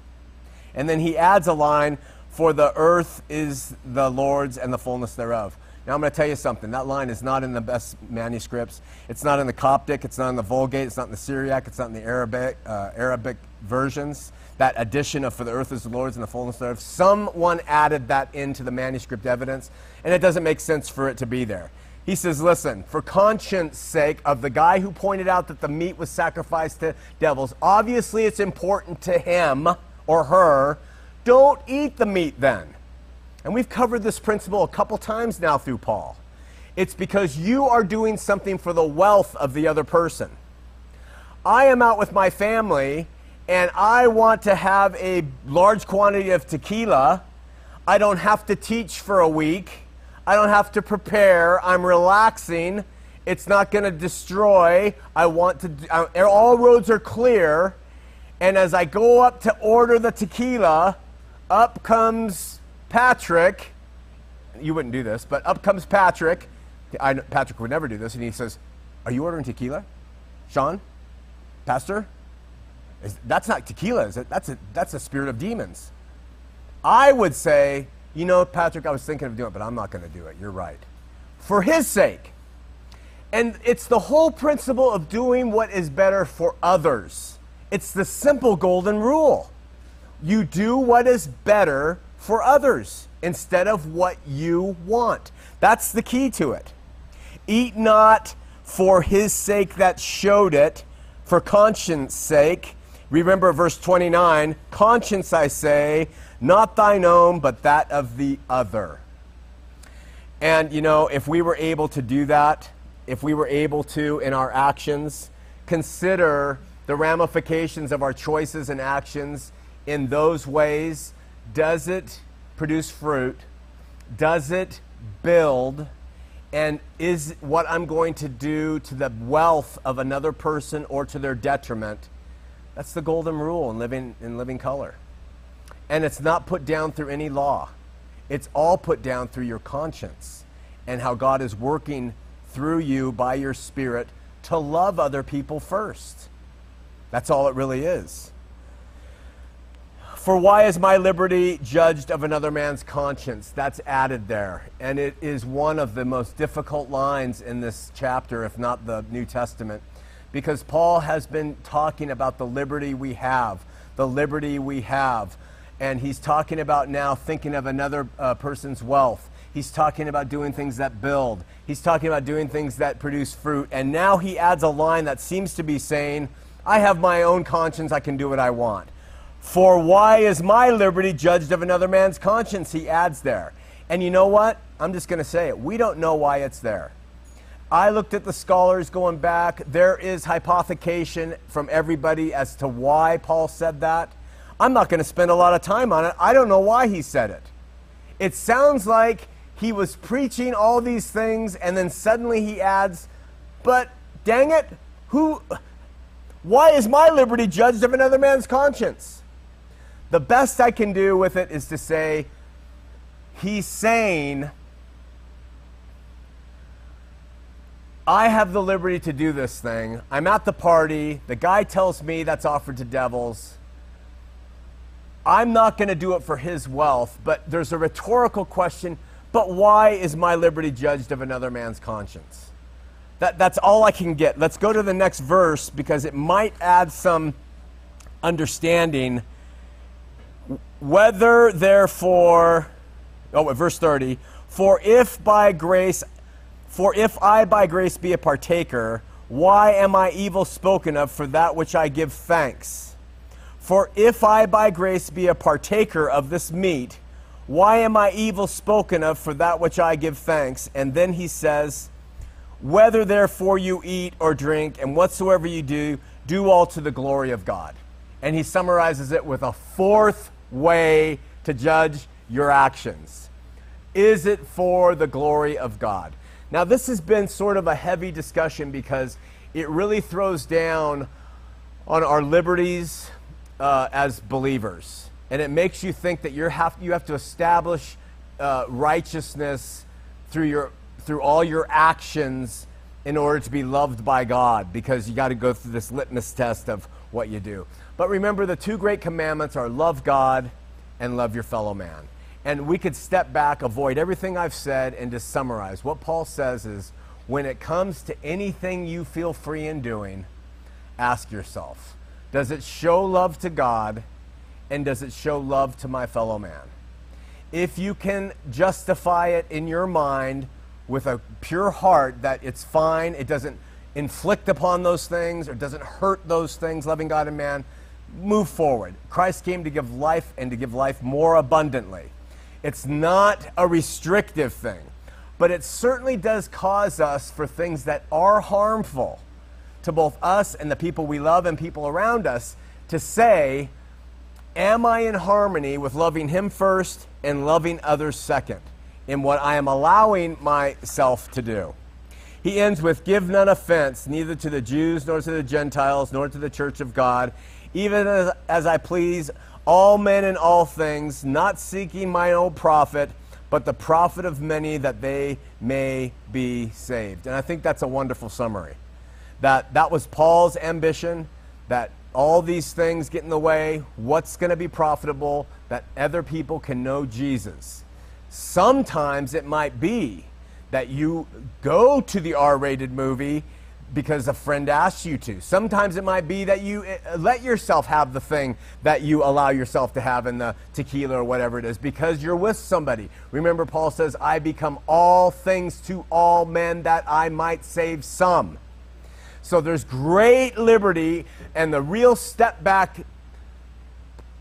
And then he adds a line for the earth is the Lord's and the fullness thereof. Now, I'm going to tell you something. That line is not in the best manuscripts. It's not in the Coptic. It's not in the Vulgate. It's not in the Syriac. It's not in the Arabic, uh, Arabic versions. That addition of for the earth is the Lord's and the fullness thereof. Someone added that into the manuscript evidence, and it doesn't make sense for it to be there. He says, listen, for conscience sake of the guy who pointed out that the meat was sacrificed to devils, obviously it's important to him or her don't eat the meat then. And we've covered this principle a couple times now through Paul. It's because you are doing something for the wealth of the other person. I am out with my family and I want to have a large quantity of tequila. I don't have to teach for a week. I don't have to prepare. I'm relaxing It's not going to destroy. I want to, uh, all roads are clear. And as I go up to order the tequila, up comes Patrick. You wouldn't do this, but up comes Patrick. I, Patrick would never do this. And he says, Are you ordering tequila? Sean? Pastor? Is, that's not tequila, is it? That's a, that's a spirit of demons. I would say, You know, Patrick, I was thinking of doing it, but I'm not going to do it. You're right. For his sake. And it's the whole principle of doing what is better for others. It's the simple golden rule. You do what is better for others instead of what you want. That's the key to it. Eat not for his sake that showed it, for conscience sake. Remember verse 29 conscience, I say, not thine own, but that of the other. And, you know, if we were able to do that, if we were able to, in our actions, consider the ramifications of our choices and actions in those ways, does it produce fruit? Does it build? And is what I'm going to do to the wealth of another person or to their detriment? That's the golden rule in living in living color. And it's not put down through any law. It's all put down through your conscience and how God is working through you by your spirit to love other people first. That's all it really is. For why is my liberty judged of another man's conscience? That's added there. And it is one of the most difficult lines in this chapter, if not the New Testament, because Paul has been talking about the liberty we have, the liberty we have. And he's talking about now thinking of another uh, person's wealth. He's talking about doing things that build. He's talking about doing things that produce fruit. And now he adds a line that seems to be saying, I have my own conscience. I can do what I want. For why is my liberty judged of another man's conscience? He adds there. And you know what? I'm just going to say it. We don't know why it's there. I looked at the scholars going back. There is hypothecation from everybody as to why Paul said that. I'm not going to spend a lot of time on it. I don't know why he said it. It sounds like he was preaching all these things and then suddenly he adds, but dang it, who why is my liberty judged of another man's conscience? The best I can do with it is to say, he's saying, I have the liberty to do this thing. I'm at the party. The guy tells me that's offered to devils. I'm not going to do it for his wealth, but there's a rhetorical question but why is my liberty judged of another man's conscience? That, that's all I can get. Let's go to the next verse because it might add some understanding. Whether, therefore, oh, verse 30, for if by grace, for if I by grace be a partaker, why am I evil spoken of for that which I give thanks? For if I by grace be a partaker of this meat, why am I evil spoken of for that which I give thanks? And then he says, whether therefore you eat or drink, and whatsoever you do, do all to the glory of God. And he summarizes it with a fourth way to judge your actions. Is it for the glory of God? Now, this has been sort of a heavy discussion because it really throws down on our liberties uh, as believers. And it makes you think that you have, you have to establish uh, righteousness through your through all your actions in order to be loved by God because you got to go through this litmus test of what you do. But remember, the two great commandments are love God and love your fellow man. And we could step back, avoid everything I've said, and just summarize. What Paul says is when it comes to anything you feel free in doing, ask yourself does it show love to God and does it show love to my fellow man? If you can justify it in your mind, with a pure heart that it's fine, it doesn't inflict upon those things or doesn't hurt those things, loving God and man, move forward. Christ came to give life and to give life more abundantly. It's not a restrictive thing, but it certainly does cause us for things that are harmful to both us and the people we love and people around us to say, Am I in harmony with loving Him first and loving others second? in what I am allowing myself to do. He ends with, Give none offense, neither to the Jews, nor to the Gentiles, nor to the church of God, even as, as I please all men in all things, not seeking my own profit, but the profit of many that they may be saved. And I think that's a wonderful summary. That, that was Paul's ambition, that all these things get in the way, what's going to be profitable, that other people can know Jesus. Sometimes it might be that you go to the R rated movie because a friend asks you to. Sometimes it might be that you uh, let yourself have the thing that you allow yourself to have in the tequila or whatever it is because you're with somebody. Remember, Paul says, I become all things to all men that I might save some. So there's great liberty, and the real step back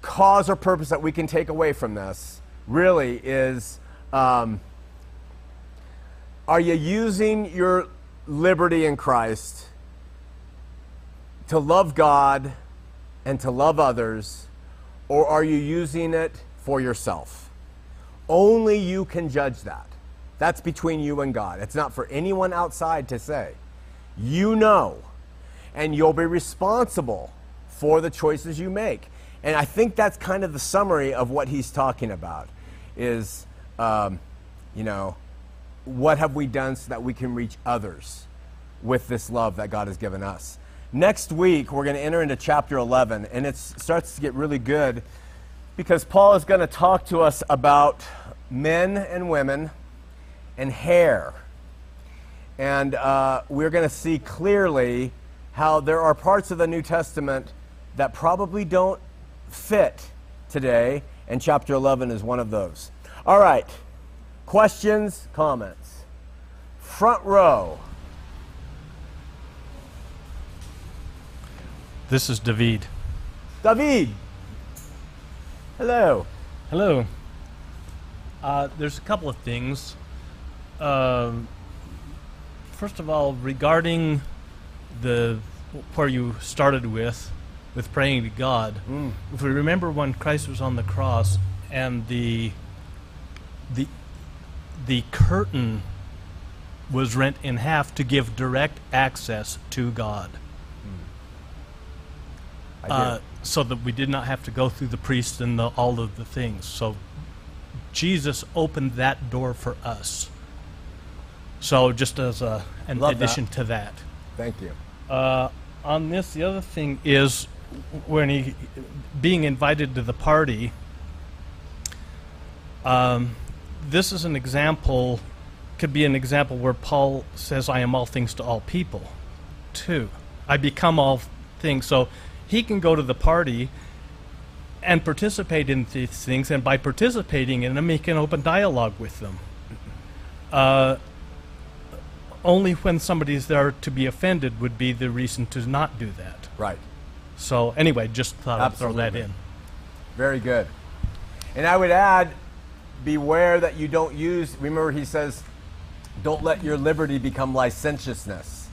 cause or purpose that we can take away from this really is um, are you using your liberty in Christ to love God and to love others, or are you using it for yourself? Only you can judge that. That's between you and God. It's not for anyone outside to say. You know, and you'll be responsible for the choices you make. And I think that's kind of the summary of what he's talking about is, um, you know, what have we done so that we can reach others with this love that God has given us? Next week, we're going to enter into chapter 11, and it starts to get really good because Paul is going to talk to us about men and women and hair. And uh, we're going to see clearly how there are parts of the New Testament that probably don't fit today, and chapter 11 is one of those. All right. Questions, comments? Front row. This is David. David. Hello. Hello. Uh, there's a couple of things. Um, first of all, regarding the where you started with, with praying to God. Mm. If we remember when Christ was on the cross and the the the curtain was rent in half to give direct access to God. Do. Uh, so that we did not have to go through the priest and the, all of the things. So Jesus opened that door for us. So just as a, an Love that. addition to that. Thank you. Uh, on this, the other thing is when he being invited to the party. Um, this is an example, could be an example where Paul says, "I am all things to all people," too. I become all things. So he can go to the party and participate in these things, and by participating in them, he can open dialogue with them. Uh, only when somebody's there to be offended would be the reason to not do that. Right. So anyway, just thought I'd throw that in. Very good. And I would add, beware that you don't use, remember he says, don't let your liberty become licentiousness.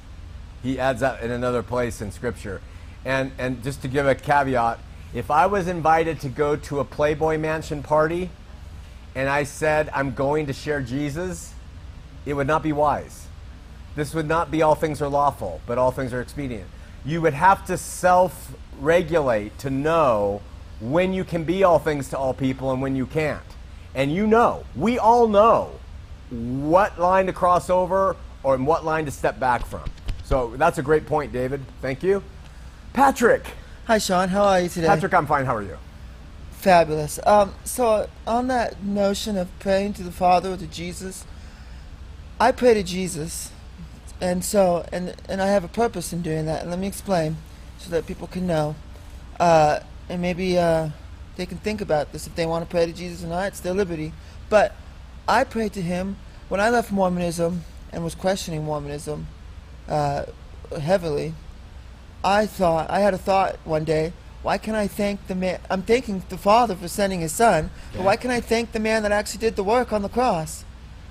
He adds that in another place in Scripture. And, and just to give a caveat, if I was invited to go to a Playboy Mansion party and I said, I'm going to share Jesus, it would not be wise. This would not be all things are lawful, but all things are expedient. You would have to self regulate to know when you can be all things to all people and when you can't. And you know, we all know what line to cross over or what line to step back from. So that's a great point, David. Thank you. Patrick. Hi, Sean. How are you today? Patrick, I'm fine. How are you? Fabulous. Um, so, on that notion of praying to the Father or to Jesus, I pray to Jesus, and so, and and I have a purpose in doing that. And let me explain, so that people can know, uh, and maybe uh, they can think about this if they want to pray to Jesus or not. It's their liberty. But I prayed to Him when I left Mormonism and was questioning Mormonism uh, heavily. I thought I had a thought one day. Why can I thank the man? I'm thanking the Father for sending His Son, but why can I thank the man that actually did the work on the cross?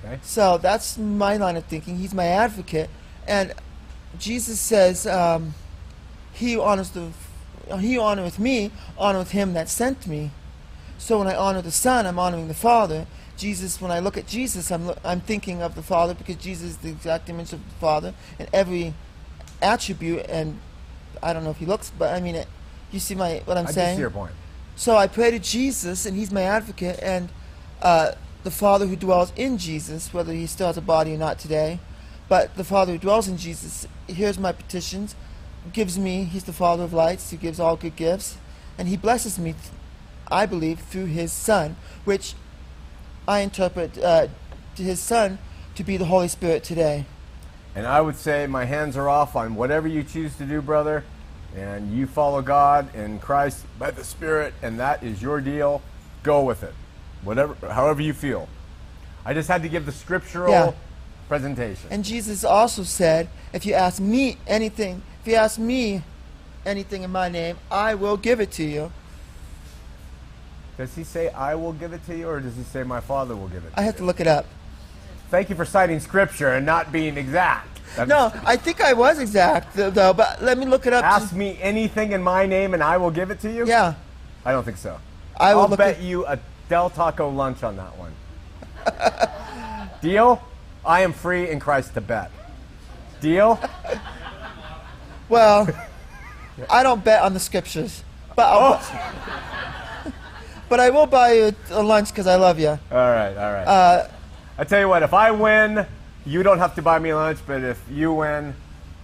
Okay. So that's my line of thinking. He's my advocate, and Jesus says, um, "He honors the, he honoreth me, honoreth him that sent me." So when I honor the Son, I'm honoring the Father, Jesus, when I look at Jesus, I'm, I'm thinking of the Father because Jesus is the exact image of the Father in every attribute. And I don't know if he looks, but I mean, it, you see my what I'm I saying? see your point. So I pray to Jesus, and He's my advocate, and uh, the Father who dwells in Jesus, whether He still has a body or not today, but the Father who dwells in Jesus hears my petitions, gives me. He's the Father of lights, who gives all good gifts, and He blesses me. I believe through His Son, which I interpret uh, to His Son to be the Holy Spirit today. And I would say my hands are off on whatever you choose to do, brother. And you follow God and Christ by the Spirit, and that is your deal. Go with it. Whatever, however you feel. I just had to give the scriptural Yeah. presentation. And Jesus also said, if you ask me anything, if you ask me anything in my name, I will give it to you. does he say, I will give it to you, or does he say, my Father will give it to I you? have to look it up. Thank you for citing scripture and not being exact. No, I think I was exact though, but let me look it up. Ask me anything in my name and I will give it to you? yeah, I don't think so. I will I'll bet you a Del Taco lunch on that one. Deal? I am free in Christ to bet. Deal? Well, I don't bet on the scriptures, but I'll, Oh. but I will buy you a lunch because I love you. All right, all right. Uh, I tell you what, if I win, you don't have to buy me lunch, but if you win,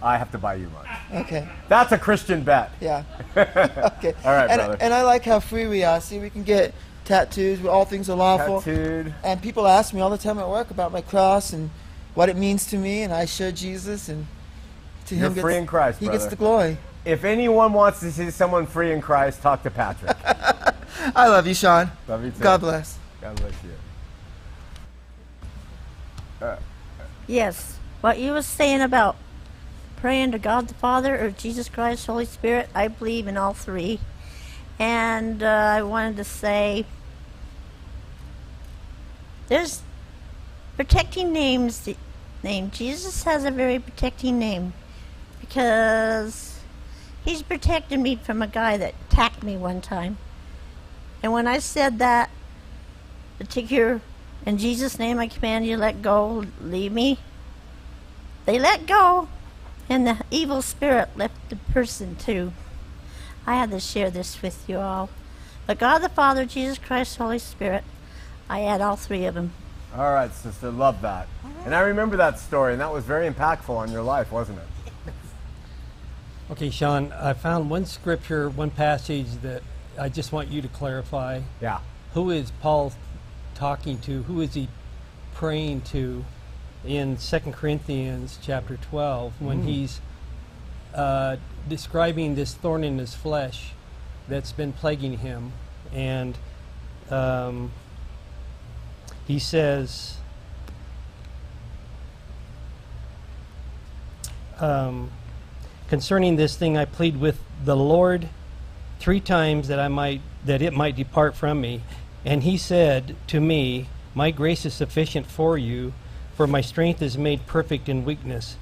I have to buy you lunch. okay, That's a Christian bet. yeah, okay. All right, and, brother. and I like how free we are. See, we can get tattoos. All things are lawful. Tattooed. And people ask me all the time at work about my cross and what it means to me, and I share Jesus, and to You're him free gets, in Christ, he gets the glory. If anyone wants to see someone free in Christ, talk to Patrick. I love you, Sean. Love you too. God bless. God bless you. Yes. What you was saying about praying to God the Father or Jesus Christ, Holy Spirit, I believe in all three. And uh, I wanted to say there's protecting names. Name Jesus has a very protecting name because he's protected me from a guy that attacked me one time. And when I said that particular in Jesus' name, I command you, let go, leave me. They let go, and the evil spirit left the person too. I had to share this with you all. But God the Father, Jesus Christ, Holy Spirit, I had all three of them. All right, sister, love that. And I remember that story, and that was very impactful on your life, wasn't it? Okay, Sean, I found one scripture, one passage that I just want you to clarify. Yeah. Who is Paul talking to? Who is he praying to in 2 Corinthians chapter 12 when he's uh, describing this thorn in his flesh that's been plaguing him? And um, he says, um, concerning this thing I plead with the Lord three times that I might that it might depart from me. And he said to me, My grace is sufficient for you, for my strength is made perfect in weakness.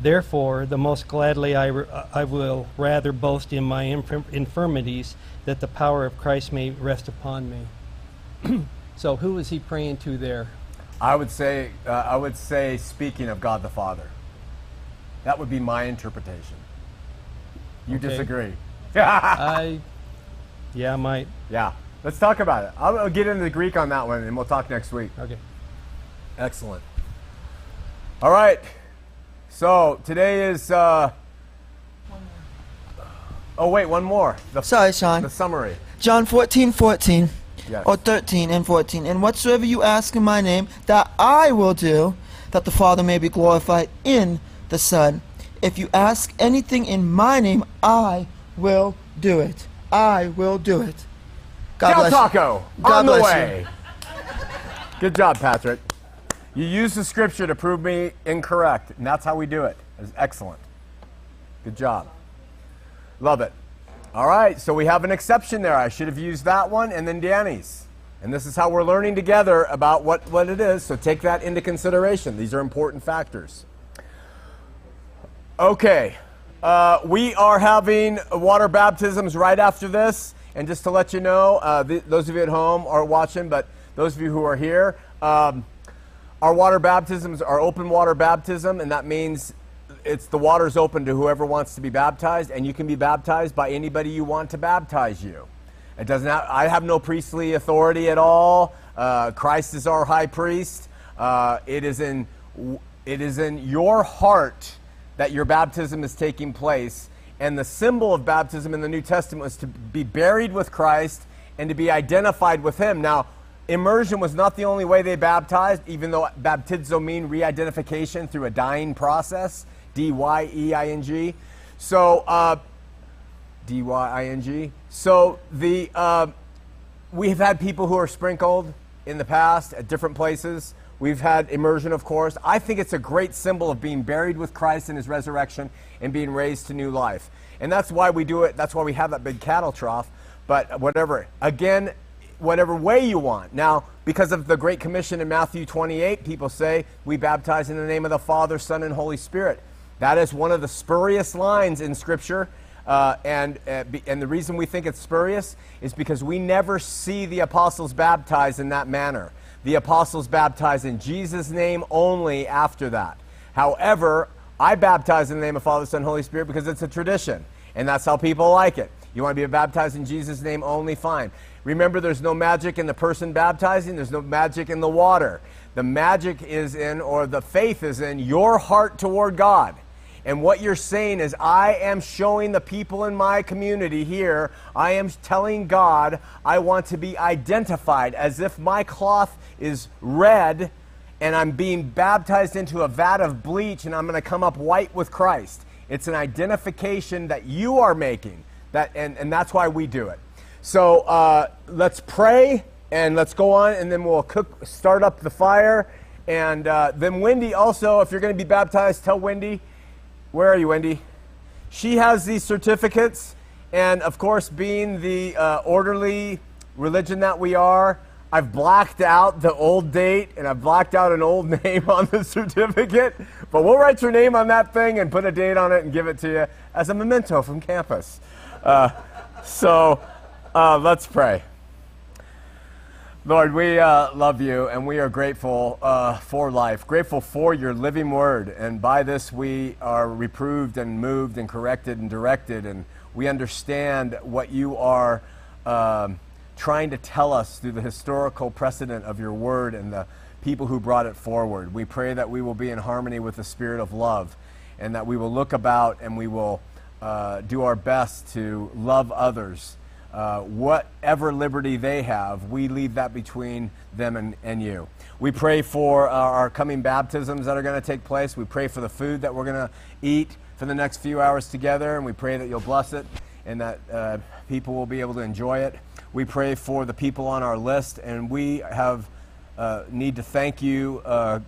Therefore, the most gladly I, I will rather boast in my infirm- infirmities, that the power of Christ may rest upon me. so, who is he praying to there? I would say, uh, I would say, speaking of God the Father. That would be my interpretation. You Okay. disagree? I, yeah, I might. yeah. Let's talk about it. I'll, I'll get into the Greek on that one, and we'll talk next week. Okay. Excellent. All right. So today is. Uh, oh wait, one more. The, Sorry, Sean. the summary. John 14, 14. Yes. Or 13 and 14. And whatsoever you ask in my name, that I will do, that the Father may be glorified in the Son. If you ask anything in my name, I will do it. I will do it. God bless you. Taco God on the bless way. Good job, Patrick. You used the scripture to prove me incorrect, and that's how we do it. It's excellent. Good job. Love it. All right, so we have an exception there. I should have used that one and then Danny's. And this is how we're learning together about what, what it is, so take that into consideration. These are important factors. Okay, uh, we are having water baptisms right after this. And just to let you know, uh, th- those of you at home are watching, but those of you who are here, um, our water baptisms are open water baptism, and that means it's the water's open to whoever wants to be baptized, and you can be baptized by anybody you want to baptize you. It doesn't. Have, I have no priestly authority at all. Uh, Christ is our high priest. Uh, it is in it is in your heart that your baptism is taking place, and the symbol of baptism in the New Testament was to be buried with Christ and to be identified with Him. Now, immersion was not the only way they baptized, even though baptizo mean re-identification through a dying process. D Y E I N G. So, uh, D Y I N G. So, the, uh, we have had people who are sprinkled in the past at different places. We've had immersion, of course. I think it's a great symbol of being buried with Christ in his resurrection and being raised to new life. And that's why we do it. That's why we have that big cattle trough. But whatever, again, whatever way you want. Now, because of the Great Commission in Matthew 28, people say we baptize in the name of the Father, Son, and Holy Spirit. That is one of the spurious lines in Scripture. Uh, and, uh, and the reason we think it's spurious is because we never see the apostles baptized in that manner. The apostles baptized in Jesus' name only after that. However, I baptize in the name of Father, Son, Holy Spirit because it's a tradition, and that's how people like it. You want to be baptized in Jesus' name only? Fine. Remember, there's no magic in the person baptizing, there's no magic in the water. The magic is in, or the faith is in, your heart toward God. And what you're saying is, I am showing the people in my community here, I am telling God, I want to be identified as if my cloth is red and I'm being baptized into a vat of bleach and I'm going to come up white with Christ. It's an identification that you are making, that, and, and that's why we do it. So uh, let's pray and let's go on, and then we'll cook, start up the fire. And uh, then Wendy also, if you're going to be baptized, tell Wendy where are you, Wendy? She has these certificates, and of course, being the uh, orderly religion that we are, I've blacked out the old date and I've blacked out an old name on the certificate. But we'll write your name on that thing and put a date on it and give it to you as a memento from campus. Uh, so uh, let's pray. Lord, we uh, love you and we are grateful uh, for life, grateful for your living word. And by this, we are reproved and moved and corrected and directed. And we understand what you are um, trying to tell us through the historical precedent of your word and the people who brought it forward. We pray that we will be in harmony with the spirit of love and that we will look about and we will uh, do our best to love others uh, whatever liberty they have, we leave that between them and, and you. We pray for our, our coming baptisms that are going to take place. We pray for the food that we're going to eat for the next few hours together, and we pray that you'll bless it and that uh, people will be able to enjoy it. We pray for the people on our list, and we have uh, need to thank you, uh,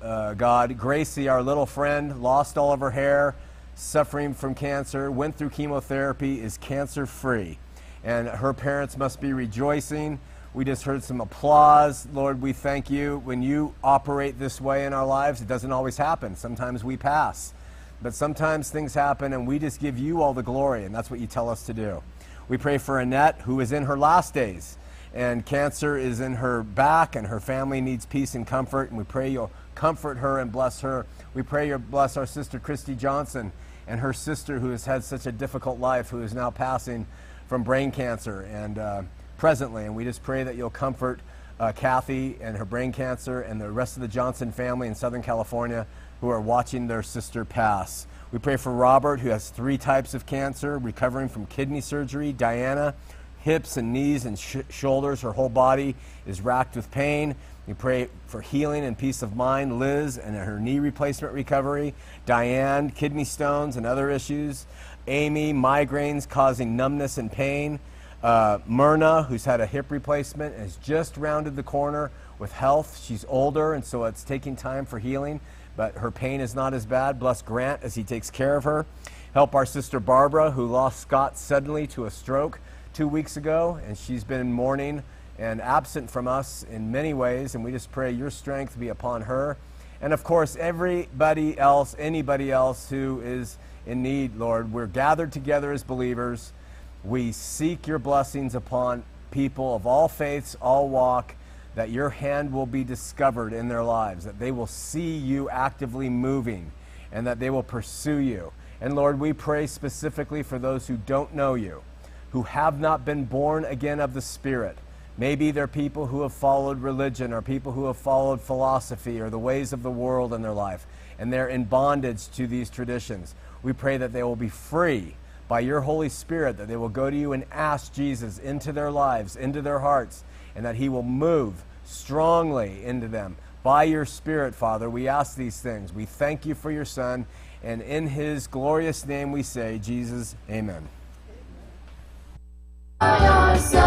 uh, God. Gracie, our little friend, lost all of her hair, suffering from cancer, went through chemotherapy, is cancer free and her parents must be rejoicing. We just heard some applause. Lord, we thank you. When you operate this way in our lives, it doesn't always happen. Sometimes we pass. But sometimes things happen, and we just give you all the glory, and that's what you tell us to do. We pray for Annette, who is in her last days, and cancer is in her back, and her family needs peace and comfort, and we pray you'll comfort her and bless her. We pray you'll bless our sister Christy Johnson and her sister, who has had such a difficult life, who is now passing from brain cancer and uh, presently. And we just pray that you'll comfort uh, Kathy and her brain cancer and the rest of the Johnson family in Southern California who are watching their sister pass. We pray for Robert, who has three types of cancer, recovering from kidney surgery. Diana, hips and knees and sh- shoulders, her whole body is racked with pain. We pray for healing and peace of mind. Liz and her knee replacement recovery. Diane, kidney stones and other issues. Amy, migraines causing numbness and pain. Uh, Myrna, who's had a hip replacement, has just rounded the corner with health. She's older, and so it's taking time for healing, but her pain is not as bad. Bless Grant as he takes care of her. Help our sister Barbara, who lost Scott suddenly to a stroke two weeks ago, and she's been mourning and absent from us in many ways, and we just pray your strength be upon her. And of course, everybody else, anybody else who is in need, Lord. We're gathered together as believers. We seek your blessings upon people of all faiths, all walk, that your hand will be discovered in their lives, that they will see you actively moving, and that they will pursue you. And Lord, we pray specifically for those who don't know you, who have not been born again of the Spirit. Maybe they're people who have followed religion or people who have followed philosophy or the ways of the world in their life, and they're in bondage to these traditions. We pray that they will be free by your Holy Spirit, that they will go to you and ask Jesus into their lives, into their hearts, and that he will move strongly into them. By your Spirit, Father, we ask these things. We thank you for your Son, and in his glorious name we say, Jesus, amen. amen.